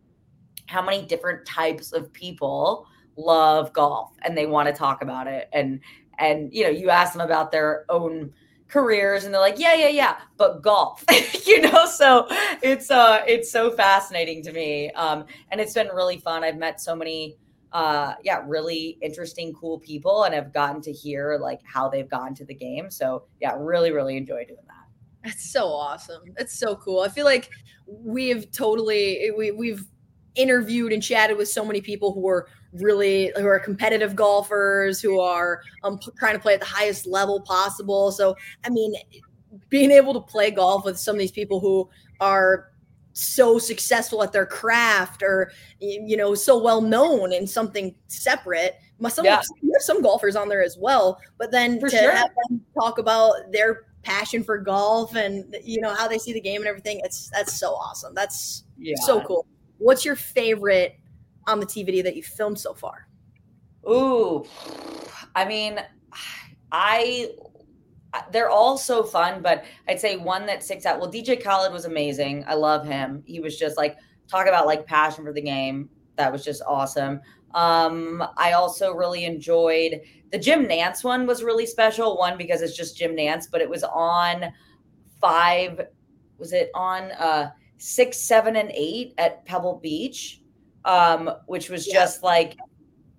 how many different types of people love golf and they want to talk about it. And and you know, you ask them about their own careers and they're like yeah yeah yeah but golf you know? So it's uh it's so fascinating to me um and it's been really fun. I've met so many uh yeah really interesting cool people and have gotten to hear like how they've gone to the game. So yeah really really enjoy doing that. That's so awesome. That's so cool. I feel like we've totally we, we've interviewed and chatted with so many people who are really who are competitive golfers who are um, trying to play at the highest level possible. So, I mean, being able to play golf with some of these people who are so successful at their craft or you know so well known in something separate some yeah. there's some golfers on there as well but then for to sure. have them talk about their passion for golf and you know how they see the game and everything it's that's so awesome that's yeah. so cool what's your favorite on the TV that you filmed so far? Ooh, I mean, I they're all so fun, but I'd say one that sticks out. Well, DJ Khaled was amazing. I love him. He was just like talk about like passion for the game. That was just awesome. Um, I also really enjoyed the Jim Nantz one was really special. One because it's just Jim Nantz, but it was on five. Was it on uh six, seven, and eight at Pebble Beach? Um, which was yeah. just like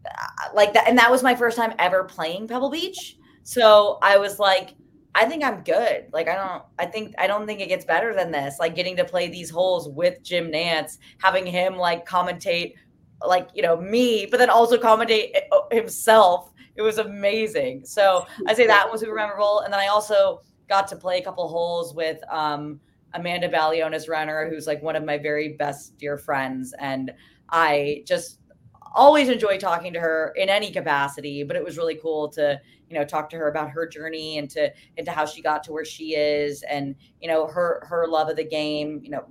uh, like that. And that was my first time ever playing Pebble Beach. So I was like, I think I'm good. Like I don't I think I don't think it gets better than this. Like getting to play these holes with Jim nantz having him like commentate like, you know, me, but then also commentate uh, himself. It was amazing. So I say that was super memorable. And then I also got to play a couple holes with um Amanda Balionis Renner, who's like one of my very best dear friends. And I just always enjoy talking to her in any capacity, but it was really cool to, you know, talk to her about her journey and to into how she got to where she is and, you know, her her love of the game, you know,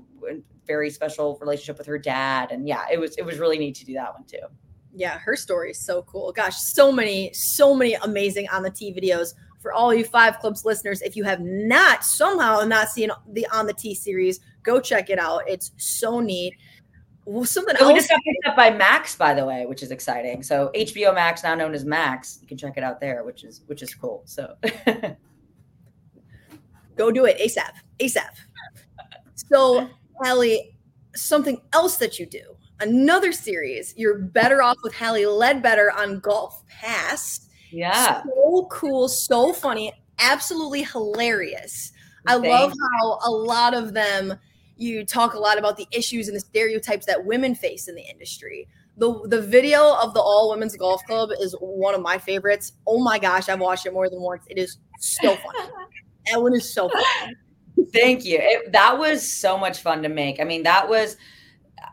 very special relationship with her dad. And yeah, it was it was really neat to do that one too. Yeah, her story is so cool. Gosh, so many, so many amazing on the Tee videos for all you five clubs listeners. If you have not somehow not seen the on the Tee series, go check it out. It's so neat. Well, something else. We just got picked up by Max, by the way, which is exciting. So HBO Max, now known as Max, you can check it out there, which is which is cool. So go do it ASAP, ASAP. So Hally, something else that you do, another series. You're better off with Hally Ledbetter on Golf Pass. Yeah, so cool, so funny, absolutely hilarious. I love how a lot of them you talk a lot about the issues and the stereotypes that women face in the industry. The the video of the All Women's Golf Club is one of my favorites. Oh my gosh, I've watched it more than once. It is so funny. that one is so funny. Thank you. It, that was so much fun to make. I mean, that was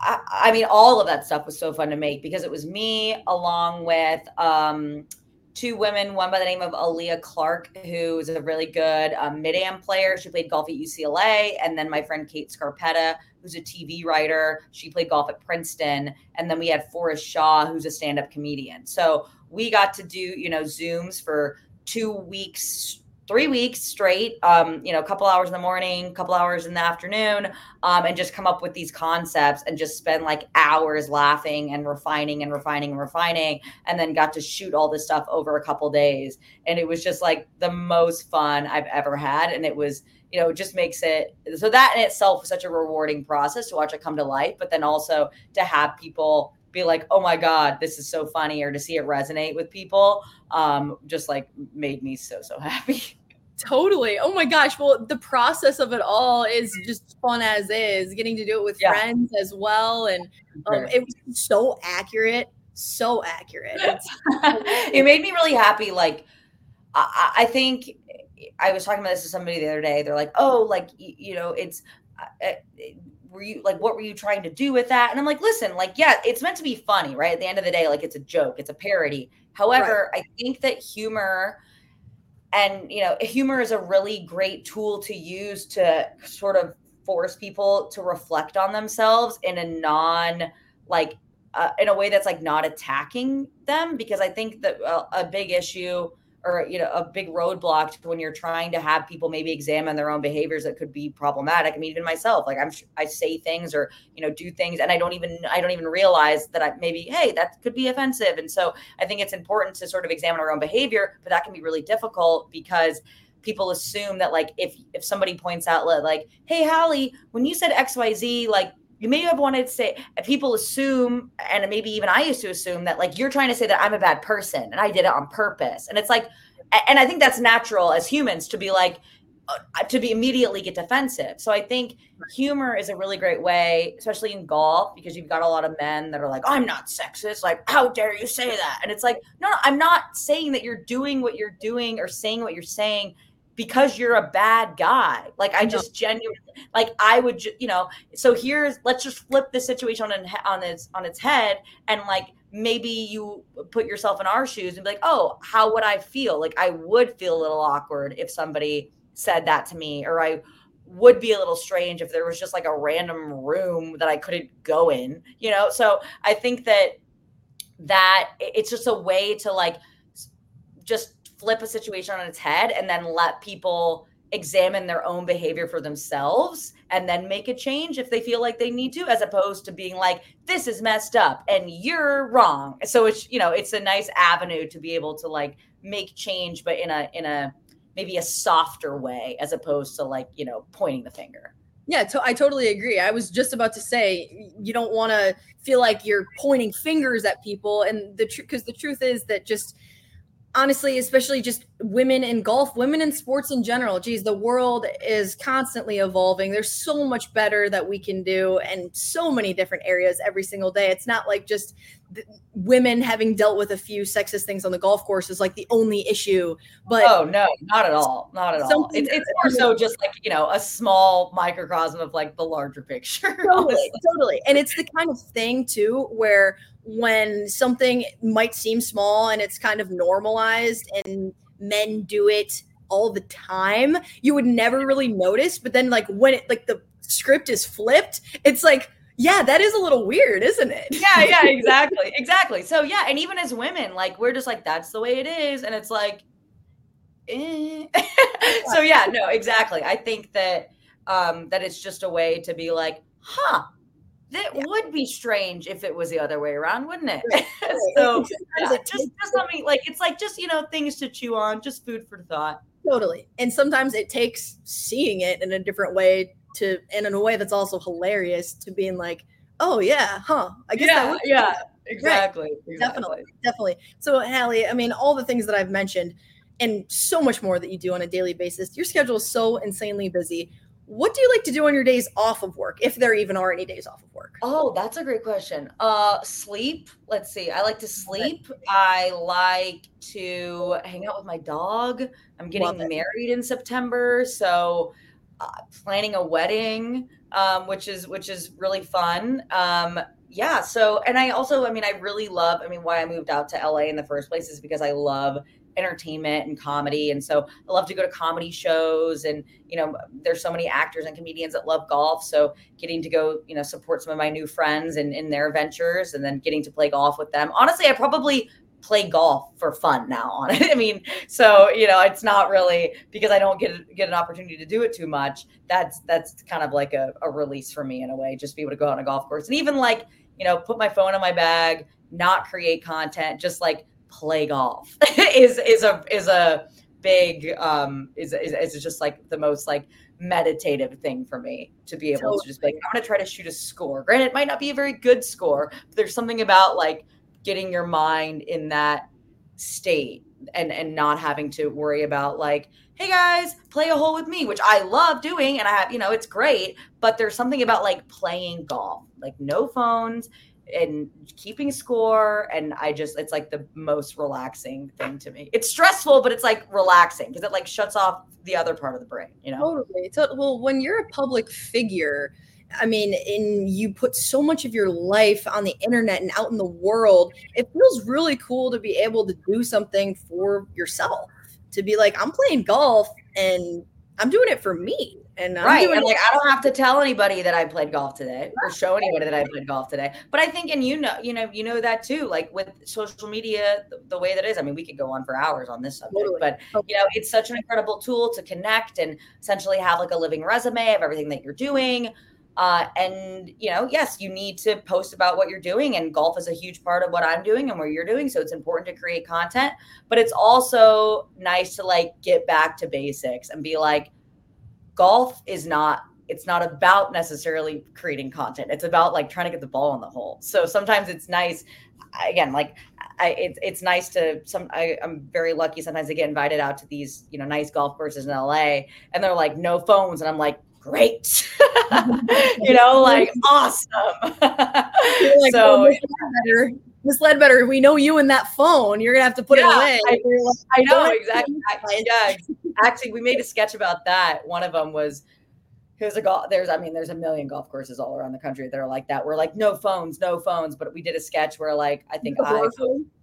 I, I, mean, all of that stuff was so fun to make because it was me along with um, two women, one by the name of Aaliyah Clark, who is a really good um, mid am player. She played golf at UCLA. And then my friend Kate Scarpetta, who's a TV writer. She played golf at Princeton. And then we had Forrest Shaw, who's a stand up comedian. So we got to do, you know, Zooms for two weeks three weeks straight, um, you know, a couple hours in the morning, a couple hours in the afternoon, um, and just come up with these concepts and just spend like hours laughing and refining and refining and refining, and then got to shoot all this stuff over a couple days. And it was just like the most fun I've ever had. And it was, you know, just makes it so that in itself was such a rewarding process to watch it come to life, but then also to have people be like, oh my God, this is so funny, or to see it resonate with people, um, just like made me so, so happy. Totally. Oh my gosh. Well, the process of it all is just fun as is. Getting to do it with yeah. friends as well, and um, it was so accurate, so accurate. it made me really happy. Like, I, I, think I was talking about this to somebody the other day. They're like, "Oh, like you, know, it's." Uh, uh, were you like what were you trying to do with that and i'm like listen like yeah it's meant to be funny right at the end of the day like it's a joke it's a parody however right. i think that humor and you know humor is a really great tool to use to sort of force people to reflect on themselves in a non like uh, in a way that's like not attacking them because i think that uh, a big issue or you know a big roadblock when you're trying to have people maybe examine their own behaviors that could be problematic. I mean even myself like i'm i say things or you know do things and i don't even i don't even realize that i maybe hey that could be offensive. And so i think it's important to sort of examine our own behavior but that can be really difficult because people assume that like if if somebody points out like hey hally when you said xyz like you may have wanted to say people assume and maybe even i used to assume that like you're trying to say that i'm a bad person and i did it on purpose. And it's like and i think that's natural as humans to be like uh, to be immediately get defensive. So i think humor is a really great way especially in golf because you've got a lot of men that are like i'm not sexist. Like how dare you say that? And it's like no, no i'm not saying that you're doing what you're doing or saying what you're saying because you're a bad guy. Like I just genuinely like I would you know. So here's let's just flip the situation on on its on its head and like maybe you put yourself in our shoes and be like, "Oh, how would I feel?" Like I would feel a little awkward if somebody said that to me or I would be a little strange if there was just like a random room that I couldn't go in, you know? So I think that that it's just a way to like just flip a situation on its head and then let people examine their own behavior for themselves and then make a change if they feel like they need to as opposed to being like this is messed up and you're wrong so it's you know it's a nice avenue to be able to like make change but in a in a maybe a softer way as opposed to like you know pointing the finger yeah, to- I totally agree. I was just about to say you don't want to feel like you're pointing fingers at people, and the truth because the truth is that just honestly, especially just women in golf, women in sports in general. Geez, the world is constantly evolving. There's so much better that we can do and so many different areas every single day. It's not like just women having dealt with a few sexist things on the golf course is like the only issue. But oh no, not at all, not at all. It's, it's more so just like you know a small microcosm of like the larger picture. Totally, totally, and it's the kind of thing too where when something might seem small and it's kind of normalized and men do it all the time, you would never really notice. But then like when it like the script is flipped, it's like yeah, that is a little weird, isn't it? Yeah, yeah, exactly. exactly. So yeah, and even as women, like we're just like, that's the way it is. And it's like, eh. so yeah, no, exactly. I think that um that it's just a way to be like, huh, that yeah. would be strange if it was the other way around, wouldn't it? Right. so yeah, just just let me like it's like just you know things to chew on, just food for thought. Totally. And sometimes it takes seeing it in a different way to and in a way that's also hilarious to being like, oh yeah, huh? I guess yeah, yeah, exactly, right. exactly, definitely, definitely. So Hally, I mean, all the things that I've mentioned, and so much more that you do on a daily basis. Your schedule is so insanely busy. What do you like to do on your days off of work, if there even are any days off of work? Oh, that's a great question. Uh, sleep. Let's see. I like to sleep. I like to hang out with my dog. I'm getting married in September, so planning a wedding, um, which is which is really fun. Um, yeah. So, and I also, I mean, I really love. I mean, why I moved out to LA in the first place is because I love entertainment and comedy and so i love to go to comedy shows and you know there's so many actors and comedians that love golf so getting to go you know support some of my new friends and in, in their ventures and then getting to play golf with them honestly i probably play golf for fun now on it. I mean, so you know, it's not really because I don't get get an opportunity to do it too much. That's that's kind of like a, a release for me in a way, just be able to go on a golf course and even like you know, put my phone in my bag, not create content, just like play golf is is a is a big um is, is is just like the most like meditative thing for me to be able totally. to just be like I'm gonna try to shoot a score. Granted, it might not be a very good score, but there's something about like getting your mind in that state and and not having to worry about like hey guys play a hole with me which i love doing and i have you know it's great but there's something about like playing golf like no phones and keeping score and i just it's like the most relaxing thing to me. It's stressful but it's like relaxing because it like shuts off the other part of the brain you know? Totally. So, well when you're a public figure I mean, and you put so much of your life on the internet and out in the world, it feels really cool to be able to do something for yourself. To be like, I'm playing golf and I'm doing it for me. And I'm right. And like, I don't have to tell anybody that I played golf today or show anybody that I played golf today. But I think, and you know, you know, you know that too, like with social media, the, the way that is, I mean, we could go on for hours on this subject, totally. but oh. you know, it's such an incredible tool to connect and essentially have like a living resume of everything that you're doing. Uh, and you know, yes, you need to post about what you're doing, and golf is a huge part of what I'm doing and what you're doing. So it's important to create content, but it's also nice to like get back to basics and be like, golf is not. It's not about necessarily creating content. It's about like trying to get the ball in the hole. So sometimes it's nice. Again, like I, it's it's nice to some. I, am very lucky. Sometimes I get invited out to these, you know, nice golf courses in LA, and they're like no phones, and I'm like, great. you know, like awesome. like, so, oh, Miss Ledbetter, we know you and that phone. You're gonna have to put yeah, it away. I, like, I know exactly. yeah, actually, we made a sketch about that. One of them was here's a golf. There's, I mean, there's a million golf courses all around the country that are like that. We're like, no phones, no phones. But we did a sketch where, like, I think I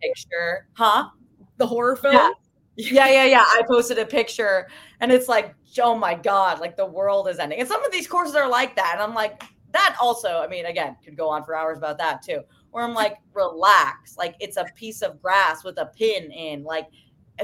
picture, huh? The horror film. Yeah. Yeah, yeah, yeah. I posted a picture, and it's like oh my god, like the world is ending. And some of these courses are like that, and I'm like, that also. I mean, again, could go on for hours about that too. Where I'm like, relax, like it's a piece of grass with a pin in, like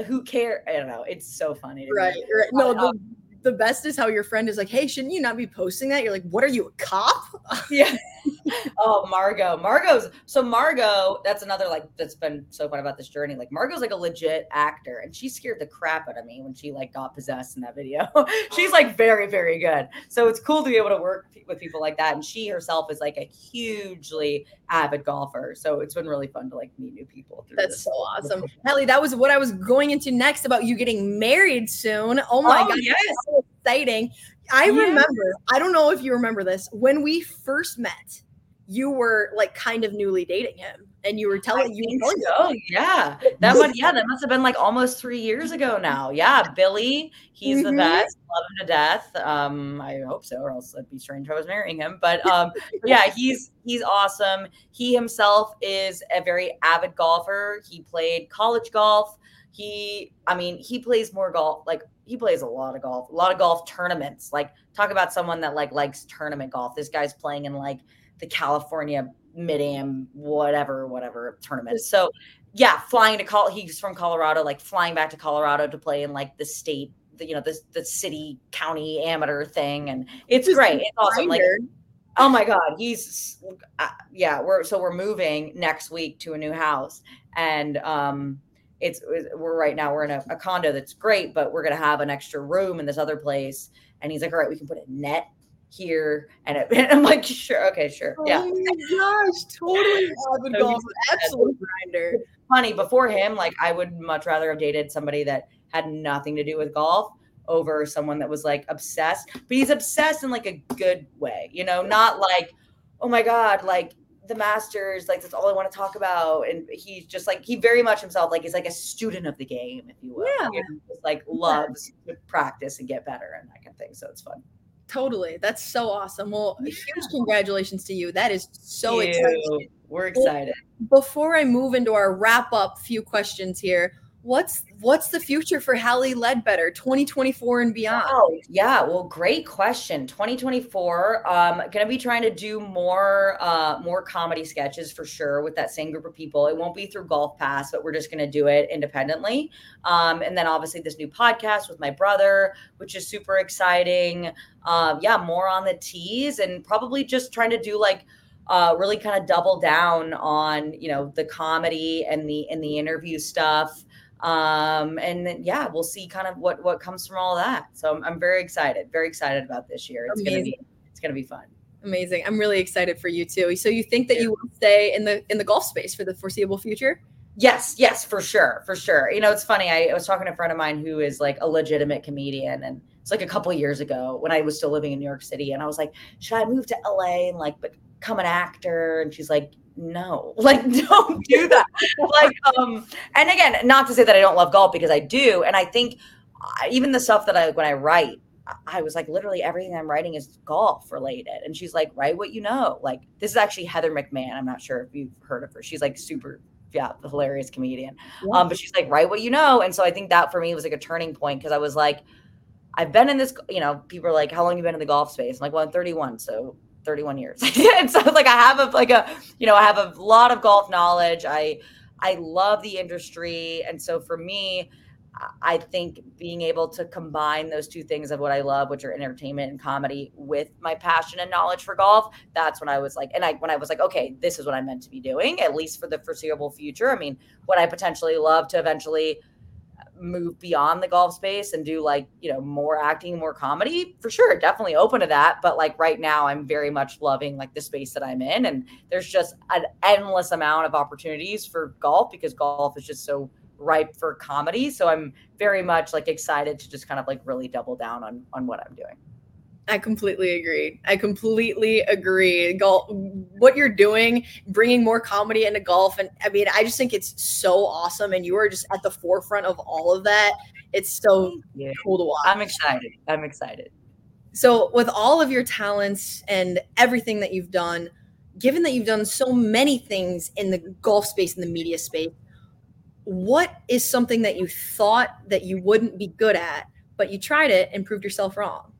who cares? I don't know. It's so funny. Right, right. No, the, um, the best is how your friend is like, "Hey, shouldn't you not be posting that?" You're like, "What are you, a cop?" yeah. oh, Margot. Margot's so Margot. That's another like that's been so fun about this journey. Like Margot's like a legit actor, and she scared the crap out of me when she like got possessed in that video. She's like oh. very very good. So it's cool to be able to work with people like that, and she herself is like a hugely avid golfer. So it's been really fun to like meet new people. That's so awesome, Hally. That was what I was going into next about you getting married soon. Oh my oh, god, yes. so exciting! I yeah. remember. I don't know if you remember this when we first met. You were like kind of newly dating him, and you were telling I you. Were so. Yeah, that would yeah, that must have been like almost three years ago now. Yeah, Billy, he's Mhm. the best, love him to death. Um, I hope so, or else it'd be strange if I was marrying him. But um, yeah, he's he's awesome. He himself is a very avid golfer. He played college golf. He, I mean, he plays more golf. Like he plays a lot of golf, a lot of golf tournaments. Like talk about someone that like likes tournament golf. This guy's playing in like the California mid am whatever whatever tournament. So yeah, flying to call. He's from Colorado, like flying back to Colorado to play in like the state, the, you know, the the city county amateur thing, and it's Just great. It's awesome. Like Oh my God, he's uh, yeah. We're so we're moving next week to a new house, and um, it's we're right now we're in a, a condo that's great, but we're gonna have an extra room in this other place. And he's like, all right, we can put a net here, and, it, and I'm like, sure, okay, sure, oh yeah. Oh my gosh, totally avid So he's- absolute grinder. Funny before him, like I would much rather have dated somebody that had nothing to do with golf over someone that was like obsessed. But he's obsessed in like a good way, you know, not like, oh my god, like the masters like that's all i want to talk about and he's just like he very much himself like he's like a student of the game if you will Yeah. You know, just like loves to practice and get better and that kind of thing so it's fun Totally. That's so awesome. Well, huge congratulations to you. That is so Ew, exciting. we're excited Before I move into our wrap up few questions here, what's what's the future for Hally Ledbetter 2024 and beyond? Oh, yeah. Well, great question. 2024. Um, gonna be trying to do more uh more comedy sketches for sure with that same group of people. It won't be through Golf Pass, but we're just gonna do it independently. Um, and then obviously this new podcast with my brother, which is super exciting. Um, yeah, more on the teas and probably just trying to do like uh really kind of double down on you know the comedy and the and the interview stuff um and then, yeah we'll see kind of what what comes from all that. So i'm, I'm very excited very excited about this year. It's gonna be it's gonna be fun. Amazing. I'm really excited for you too. So you think that you will stay in the in the golf space for the foreseeable future? yes yes for sure for sure. You know it's funny I, I was talking to a friend of mine who is like a legitimate comedian and it's like a couple years ago when i was still living in new york city and i was like should i move to la and like become an actor? And she's like no. Like don't do that. Like um and again not to say that i don't love golf because i do and i think even the stuff that i when i write I- was like literally everything i'm writing is golf related and she's like write what you know. Like this is actually heather mcmahan. I'm not sure if you've heard of her. She's like super yeah the hilarious comedian. Um but she's like write what you know. And so i think that for me was like a turning point because i was like i've been in this you know people are like how long you been in the golf space? I'm like well i'm 31 so 31 years. And so like i have a like a you know i have a lot of golf knowledge. I i love the industry. And so for me I- think being able to combine those two things of what i love which are entertainment and comedy with my passion and knowledge for golf that's when i was like and i when i was like okay this is what i'm meant to be doing at least for the foreseeable future. I mean would i potentially love to eventually move beyond the golf space and do like you know more acting more comedy for sure definitely open to that. But like right now i'm very much loving like the space that i'm in and there's just an endless amount of opportunities for golf because golf is just so ripe for comedy. So i'm very much like excited to just kind of like really double down on on what i'm doing I completely agree. I completely agree. Golf, what you're doing, bringing more comedy into golf, and I mean, I just think it's so awesome, and you are just at the forefront of all of that. It's so yeah cool to watch. i'm excited i'm excited So, with all of your talents and everything that you've done, given that you've done so many things in the golf space in the media space, what is something that you thought that you wouldn't be good at, but you tried it and proved yourself wrong?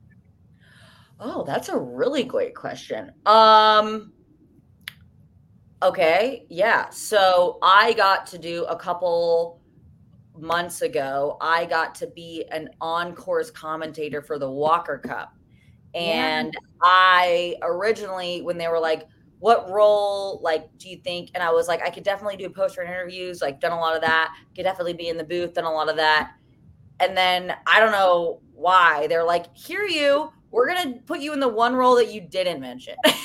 Oh, that's a really great question. Um okay, yeah. So I got to do a couple months ago, I got to be an on-course commentator for the Walker Cup. And I originally when they were like what role like do you think and I was like I could definitely do poster interviews, like done a lot of that, could definitely be in the booth, done a lot of that. And then I don't know why they're like, "Here you we're gonna put you in the one role that you didn't mention. and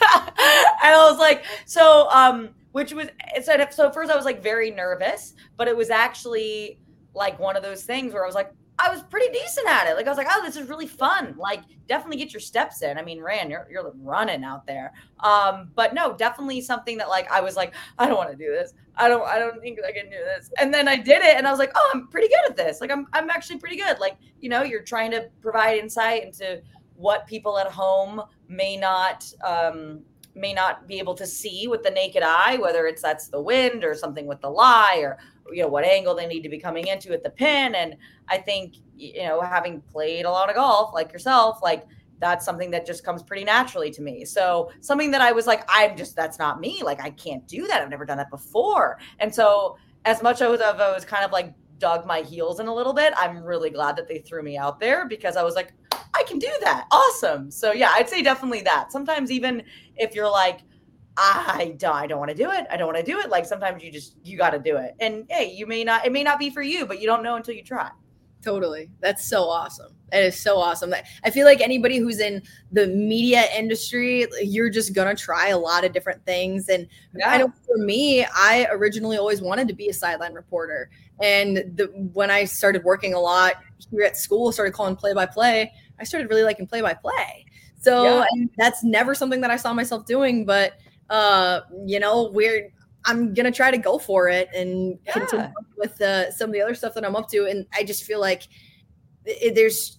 I was like, so um, which was so so at first I was like very nervous, but it was actually like one of those things where I was like, I was pretty decent at it. Like I was like, oh, this is really fun. Like definitely get your steps in. I mean, Ran, you're you're running out there. Um, but no, definitely something that like I was like, I don't want to do this. I don't I don't think I can do this. And then I did it and I was like, oh, I'm pretty good at this. Like I'm I'm actually pretty good. Like, you know, you're trying to provide insight into what people at home may not um may not be able to see with the naked eye, whether it's that's the wind or something with the lie or you know what angle they need to be coming into at the pin. And I think you know having played a lot of golf like yourself, like that's something that just comes pretty naturally to me. So something that I was like, I'm just that's not me. Like I can't do that. I've never done that before. And so as much as I was kind of like dug my heels in a little bit, I'm really glad that they threw me out there because I was like, I can do that. Awesome. So yeah, I'd say definitely that. Sometimes even if you're like, I don't, I don't want to do it. I don't want to do it. Like sometimes you just you got to do it. And hey, you may not. It may not be for you, but you don't know until you try. Totally. That's so awesome. It is so awesome. I feel like anybody who's in the media industry, you're just gonna try a lot of different things. And yeah. I know for me, I originally always wanted to be a sideline reporter. And the, when I started working a lot here at school, started calling play by play, I started really liking play by play. So yeah. that's never something that I saw myself doing, but uh, you know, we're I'm gonna try to go for it and yeah. continue with uh, some of the other stuff that I'm up to. And I just feel like it, there's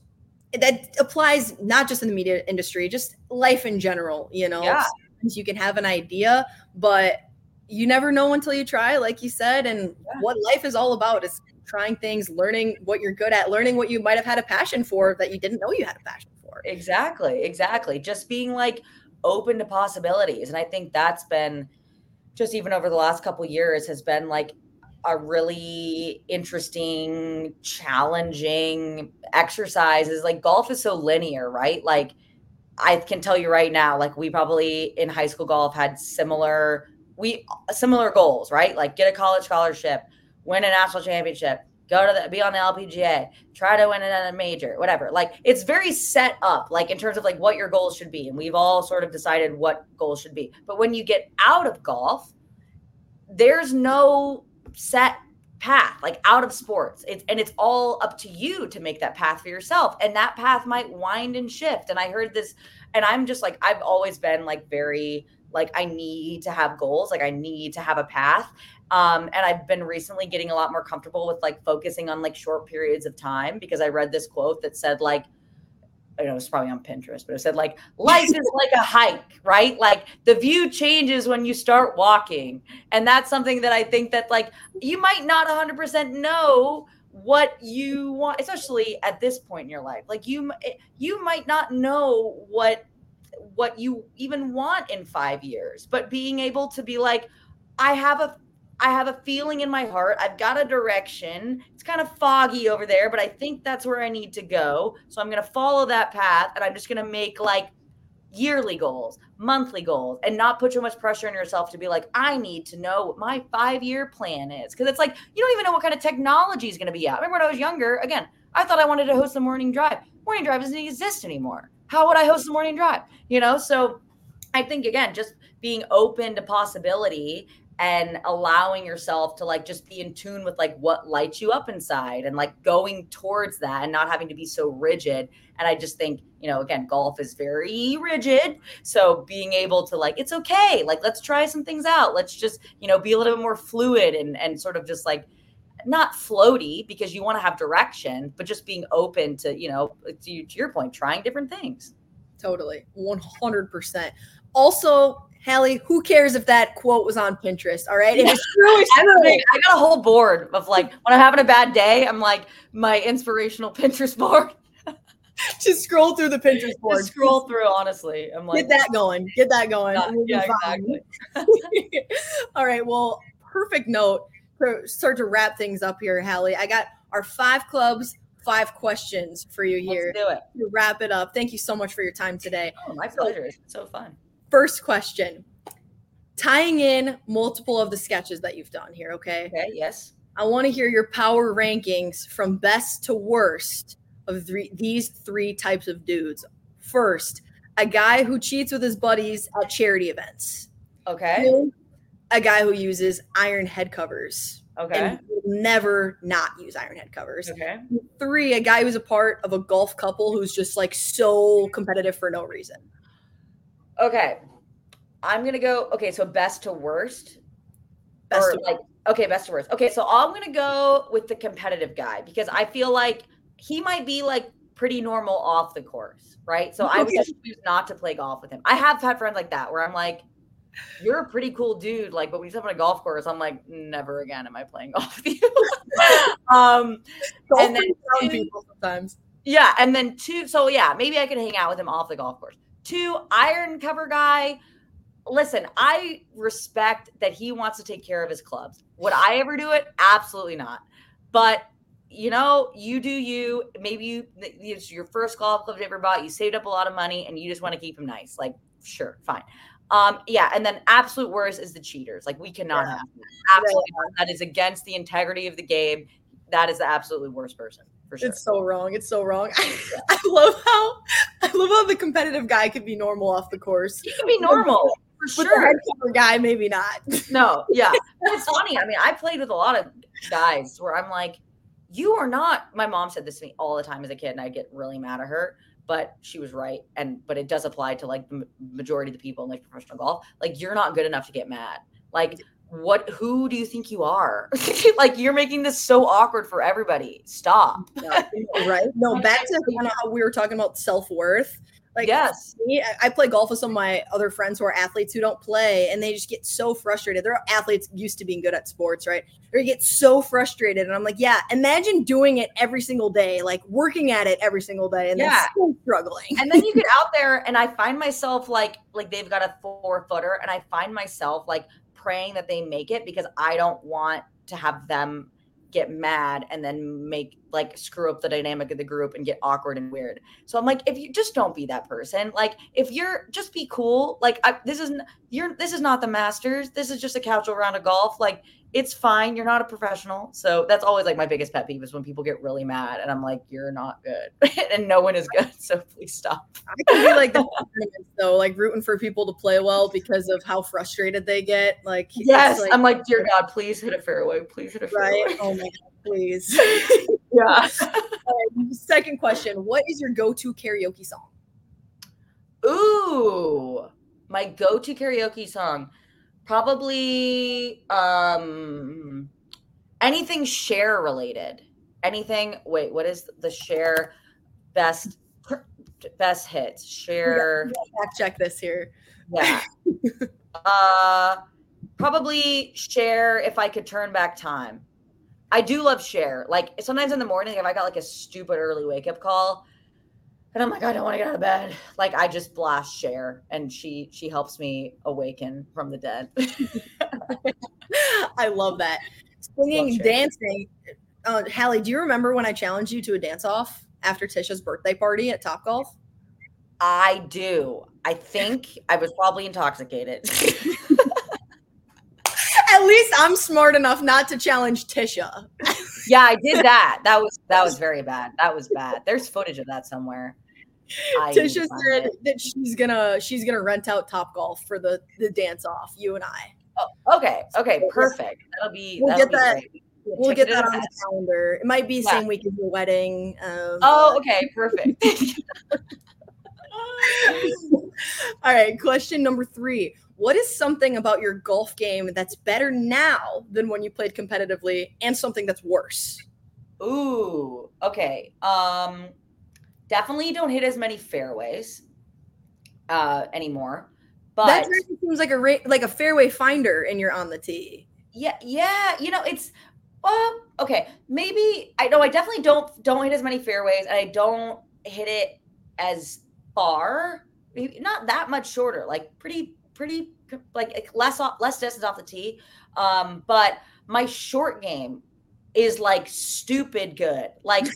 that applies not just in the media industry, just life in general. You know, yeah. you can have an idea, but you never know until you try, like you said. And yeah. what life is all about is trying things, learning what you're good at, learning what you might have had a passion for that you didn't know you had a passion for. Exactly, exactly. Just being like open to possibilities, and I think that's been just even over the last couple years has been like a really interesting, challenging exercise. Is like golf is so linear, right? Like I can tell you right now, like we probably in high school golf had similar we similar goals, right? Like get a college scholarship, win a national championship, go to the be on the LPGA, try to win another major, whatever. Like it's very set up, like in terms of like what your goals should be. And we've all sort of decided what goals should be. But when you get out of golf, there's no set path like out of sports it's and it's all up to you to make that path for yourself and that path might wind and shift and i heard this and i'm just like i've always been like very like i need to have goals like i need to have a path um, and I've been recently getting a lot more comfortable with like focusing on like short periods of time because I read this quote that said like I know it's probably on Pinterest, but it said like life is like a hike, right? Like the view changes when you start walking. And that's something that I think that like you might not 100% know what you want, especially at this point in your life. Like you you might not know what what you even want in 5 years, but being able to be like I have a I have a feeling in my heart. I've got a direction. It's kind of foggy over there, but I think that's where I need to go. So I'm going to follow that path and I'm just going to make like yearly goals, monthly goals, and not put too much pressure on yourself to be like, I need to know what my five year plan is. Cause it's like, you don't even know what kind of technology is going to be out. remember when I was younger, again, I thought I wanted to host the morning drive. Morning drive doesn't exist anymore. How would I host the morning drive? You know, so I think again, just being open to possibility and allowing yourself to like just be in tune with like what lights you up inside and like going towards that and not having to be so rigid. And i just think you know again golf is very rigid. So being able to like it's okay. Like let's try some things out. Let's just you know be a little bit more fluid and and sort of just like not floaty because you want to have direction but just being open to you know to, to your point trying different things. Totally. 100% also Hally, who cares if that quote was on Pinterest? All right. It is really I got a whole board of like when I'm having a bad day, I'm like my inspirational Pinterest board. Just scroll through the Pinterest board. Just scroll through, honestly. I'm like, get that going. Get that going. Yeah, yeah exactly. All right. Well, perfect note to start to wrap things up here, Hally. I got our five clubs, five questions for you here. Let's do it. To wrap it up. Thank you so much for your time today. Oh, my pleasure. It's so fun. First question tying in multiple of the sketches that you've done here, okay? Okay, yes. I want to hear your power rankings from best to worst of three, these three types of dudes. First, a guy who cheats with his buddies at charity events. Okay. a guy who uses iron head covers. Okay. And will never not use iron head covers. Okay. Three, a guy who's a part of a golf couple who's just like so competitive for no reason. Okay. I'm gonna go. Okay, so best to worst. Best or to like okay, best to worst. Okay, so I'm gonna go with the competitive guy because I feel like he might be like pretty normal off the course, right? So I would Okay. just choose not to play golf with him. I have had friends like that where I'm like, you're a pretty cool dude, like, but when you step on a golf course, I'm like, never again am I playing golf with you. um, Golf And then two- people sometimes. yeah, and then two. So yeah, maybe I could hang out with him off the golf course. Two, iron cover guy. Listen, I respect that he wants to take care of his clubs. Would I ever do it? Absolutely not. But you know, you do you. Maybe you it's your first golf club you ever bought. You saved up a lot of money, and you just want to keep them nice. Like, sure, fine. Um, yeah, and then absolute worst is the cheaters. Like, we cannot Yeah. have that. Absolutely not. That is against the integrity of the game. That is the absolutely worst person for sure. It's so wrong. It's so wrong. I love how I love how the competitive guy could be normal off the course. He can be normal for sure. guy, maybe not. No, yeah. But it's funny. I mean, I played with a lot of guys where I'm like, you are not. My mom said this to me all the time as a kid, and I get really mad at her. But she was right, and but it does apply to like the majority of the people in like professional golf. Like, you're not good enough to get mad. Like, what? Who do you think you are? like, you're making this so awkward for everybody. Stop. right? No, back to kind of how we were talking about self worth. Like, yes. me, I- I play golf with some of my other friends who are athletes who don't play, and they just get so frustrated. They're athletes used to being good at sports, right? They get so frustrated, and I'm like, yeah, imagine doing it every single day, like working at it every single day, and Yeah. then struggling. and then you get out there and i find myself like like they've got a four footer and i find myself like praying that they make it because i don't want to have them get mad and then make like screw up the dynamic of the group and get awkward and weird. So i'm like if you just don't be that person. Like if you're just be cool. Like I, this isn't you're this is not the masters. This is just a casual round of golf. Like it's fine you're not a professional so that's always like my biggest pet peeve is when people get really mad and i'm like you're not good and no one is good so please stop I can be like the though, like rooting for people to play well because of how frustrated they get. Like, Yes, like, I'm like, dear God, please hit a fairway. Please hit a fairway. right? Oh my god, please. Yeah. Um, second question: What is your go-to karaoke song? Ooh, my go-to karaoke song, probably um anything Cher related. Anything. Wait, what is the Cher best best hits? Cher. Fact check this here. Yeah. uh probably Cher if I could turn back time. I do love Cher. Like sometimes in the morning, if I got like a stupid early wake up call, and I'm like, I don't want to get out of bed. Like I just blast Cher, and she she helps me awaken from the dead. I love that. Singing, Cher. dancing. Uh, Hally, do you remember when I challenged you to a dance off after Tisha's birthday party at Top Golf? I do. I think I was probably intoxicated. At least I'm smart enough not to challenge Tisha. yeah, I did that. That was that was very bad. That was bad. There's footage of that somewhere. Tisha said it. that she's gonna she's gonna rent out Top Golf for the the dance off. You and I. Oh, Okay. Okay. Perfect. That'll be. We'll that'll get be that- great. We'll get that on the calendar. It might be Yeah. same week as the wedding. Um, Oh, okay. Perfect. All right, question number three. What is something about your golf game that's better now than when you played competitively, and something that's worse? Ooh. Okay. Um. Definitely don't hit as many fairways. Uh, anymore. But that seems like a ra- like a fairway finder, and you're on the tee. yeah, yeah. You know, it's. Well, okay. Maybe I know. I definitely don't don't hit as many fairways, and I don't hit it as far. Maybe not that much shorter. Like pretty, pretty, like less off, less distance off the tee. Um, but my short game is like stupid good. Like,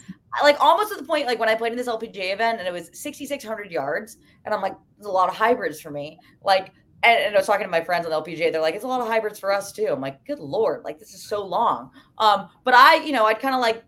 like almost to the point like when I played in this LPGA event and it was 6,600 yards, and I'm like, there's a lot of hybrids for me. Like, and, and I was talking to my friends on the LPGA. They're like, it's a lot of hybrids for us too. I'm like, good lord, like this is so long. Um, but I, you know, I'd kind of like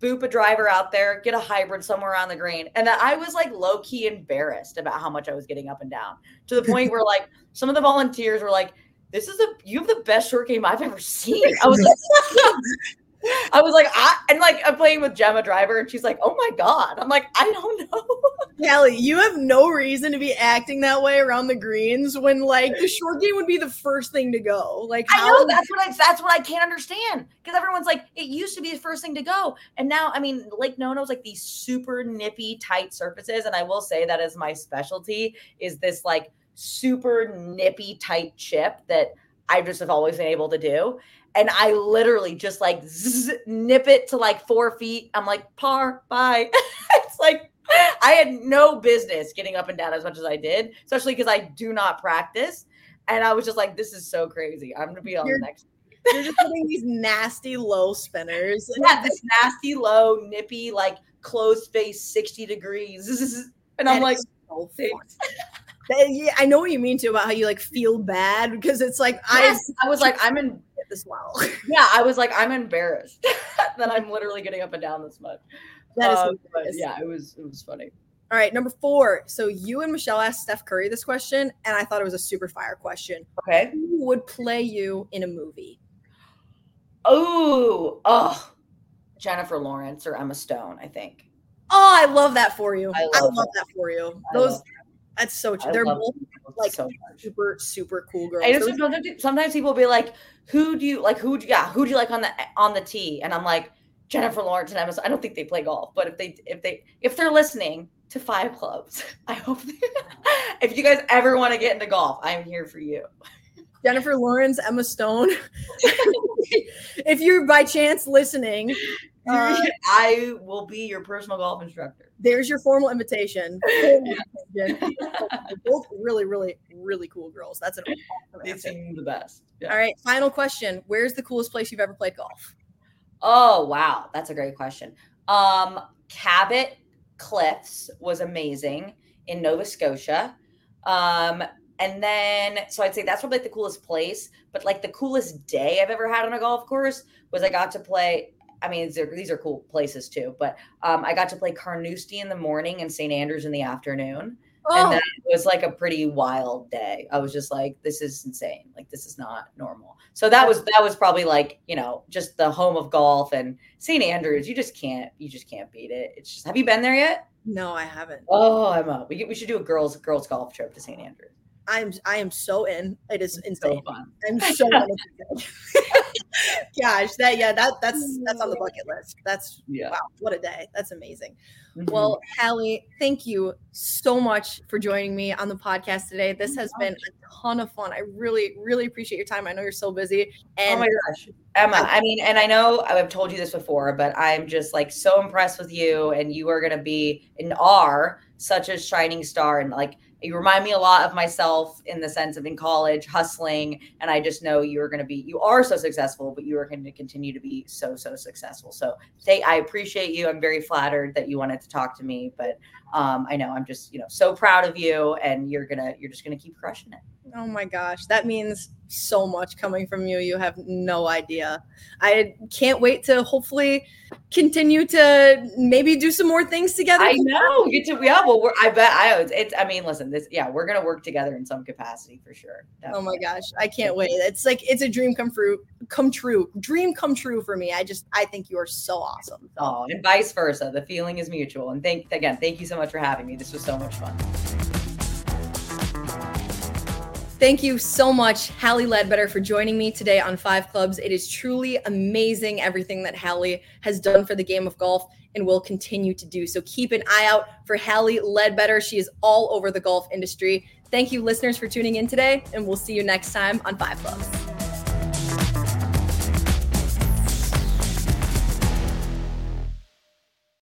boop a driver out there, get a hybrid somewhere on the green, and that I was like low key embarrassed about how much I was getting up and down to the point where like some of the volunteers were like, this is a you have the best short game I've ever seen. I was like, I was like, I and like I'm playing with Gemma Dryburgh, and she's like, "Oh my god!" I'm like, I don't know. Kelly, you have no reason to be acting that way around the greens when like the short game would be the first thing to go. Like, I know that's what I that's what I can't understand because everyone's like, it used to be the first thing to go, and now I mean, Lake Nona's like these super nippy, tight surfaces, and I will say that is my specialty is this like super nippy, tight chip that I just have always been able to do and I literally just like zzz, nip it to like four feet. I'm like, par, bye. it's like I had no business getting up and down as much as I did, especially because I do not practice. And I was just like, this is so crazy. I'm gonna be on you're, the next. you're just putting these nasty low spinners. Yeah, this nasty low, nippy, like closed face, 60 degrees. And I'm like, so yeah, I know what you mean too about how you like feel bad because it's like yes, I I was like I'm in as well. yeah, I was like, I'm embarrassed that I'm literally getting up and down this much. That is um, yeah, it was it was funny. All right, number four. So you and Michelle asked Steph Curry this question, and I thought it was a super fire question. Okay. Who would play you in a movie? Oh, oh, Jennifer Lawrence or Emma Stone, I think. Oh, I love that for you. I love, I love that. that. for you. Those that's so true. They're both like so super, super cool girls. I sometimes, sometimes people will be like, "Who do you like? Who do yeah? Who do you like on the on the tee?" And I'm like, Jennifer Lawrence and Emma. I don't think they play golf, but if they if they if they're listening to Five Clubs, I hope they, if you guys ever want to get into golf, I'm here for you. Jennifer Lawrence, Emma Stone. if you're by chance listening, uh, I will be your personal golf instructor. There's your formal invitation. both really, really, really cool girls. That's an awesome They seem the best. Yeah. All right. Final question. Where's the coolest place you've ever played golf? Oh, wow. That's a great question. Um, Cabot Cliffs was amazing in Nova Scotia. Um, and then, so I'd say that's probably like the coolest place. But like the coolest day I've ever had on a golf course was I got to play I mean, these are, these are cool places too. But um, I got to play Carnoustie in the morning and St. Andrews in the afternoon. Oh. And that was like a pretty wild day. I was just like, this is insane. Like, this is not normal. So that was that was probably like, you know, just the home of golf and St. Andrews. You just can't, you just can't beat it. It's just have you been there yet? No, I haven't. Oh, I'm up. We, we should do a girls girls golf trip to St. Andrews. I'm I am so in. It is insane. So I'm so Gosh, that yeah, that that's that's on the bucket list. That's yeah. wow, what a day. That's amazing. Mm-hmm. Well, Hally, thank you so much for joining me on the podcast today. This has been a ton of fun. I really, really appreciate your time. I know you're so busy. And oh my gosh, Emma. I mean, and I know I've told you this before, but I'm just like so impressed with you, and you are gonna be and are such a shining star, and like you remind me a lot of myself in the sense of in college hustling and i just know you're going to be you are so successful but you are going to continue to be so so successful. So say i appreciate you. I'm very flattered that you wanted to talk to me but um, i know i'm just you know so proud of you and you're gonna you're just gonna keep crushing it. Oh my gosh that means so much coming from you. You have no idea. I can't wait to hopefully continue to maybe do some more things together. I know. Get to yeah. Well, we're, I bet I. It's. I mean, listen. This. Yeah, we're gonna work together in some capacity for sure. Definitely. Oh my gosh, I can't wait. It's like it's a dream come true. Come true. Dream come true for me. I just. I think you are so awesome. So. Oh, and vice versa. The feeling is mutual. And thank again. Thank you so much for having me. This was so much fun. Thank you so much, Hally Ledbetter, for joining me today on Five Clubs. It is truly amazing everything that Hally has done for the game of golf and will continue to do. So keep an eye out for Hally Ledbetter. She is all over the golf industry. Thank you, listeners, for tuning in today, and we'll see you next time on Five Clubs.